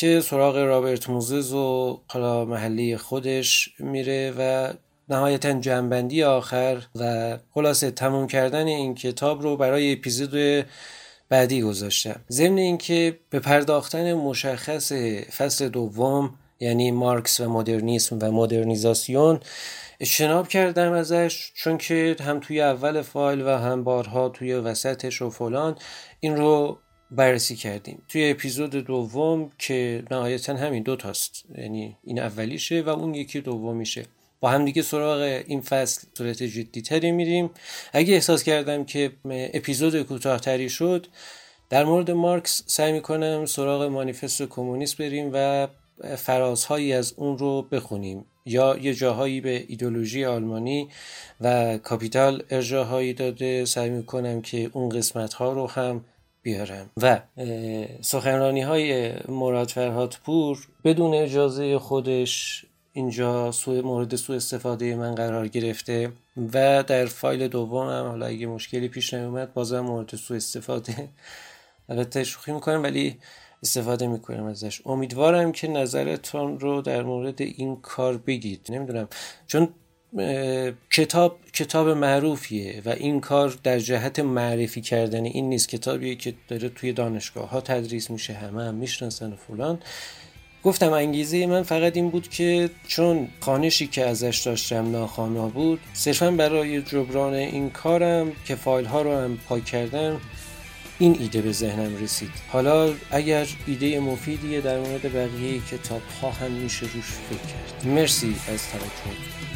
که سراغ رابرت موزز و حالا محلی خودش میره و نهایتا جنبندی آخر و خلاصه تموم کردن این کتاب رو برای اپیزود بعدی گذاشتم. ضمن اینکه به پرداختن مشخص فصل دوم یعنی مارکس و مدرنیسم و مدرنیزاسیون اجتناب کردم ازش چون که هم توی اول فایل و هم بارها توی وسطش و فلان این رو بررسی کردیم. توی اپیزود دوم که نهایتا همین دو تاست. یعنی این اولیشه و اون یکی دومیشه. با هم دیگه سراغ این فصل صورت جدی تری میریم. اگه احساس کردم که اپیزود کوتاهتری شد در مورد مارکس سعی می‌کنم سراغ مانیفست کمونیست بریم و فرازهایی از اون رو بخونیم. یا یه جاهایی به ایدولوژی آلمانی و کاپیتال ارجاهایی داده. سعی می‌کنم که اون قسمت ها رو هم بیارم. و سخنرانی های مراد فرهاد پور بدون اجازه خودش اینجا سوء مورد سوء استفاده من قرار گرفته و در فایل دوم هم حالا اگه مشکلی پیش نیومد بازم مورد سوء استفاده. البته شوخی می‌کنم ولی استفاده می‌کنم ازش. امیدوارم که نظرتون رو در مورد این کار بگید. نمی‌دونم. چون کتاب کتاب معروفیه و این کار در جهت معرفی کردن این نیست. کتابیه که داره توی دانشگاه ها تدریس میشه همه هم می‌شناسن و فلان. گفتم انگیزه من فقط این بود که چون خانشی که ازش داشتم ناخوانا بود صرفا برای جبران این کارم که فایل ها رو هم پاک کردم این ایده به ذهنم رسید. حالا اگر ایده مفیدیه در مورد بقیه کتاب ها هم میشه روش فکر کرد. مرسی از توجهتون.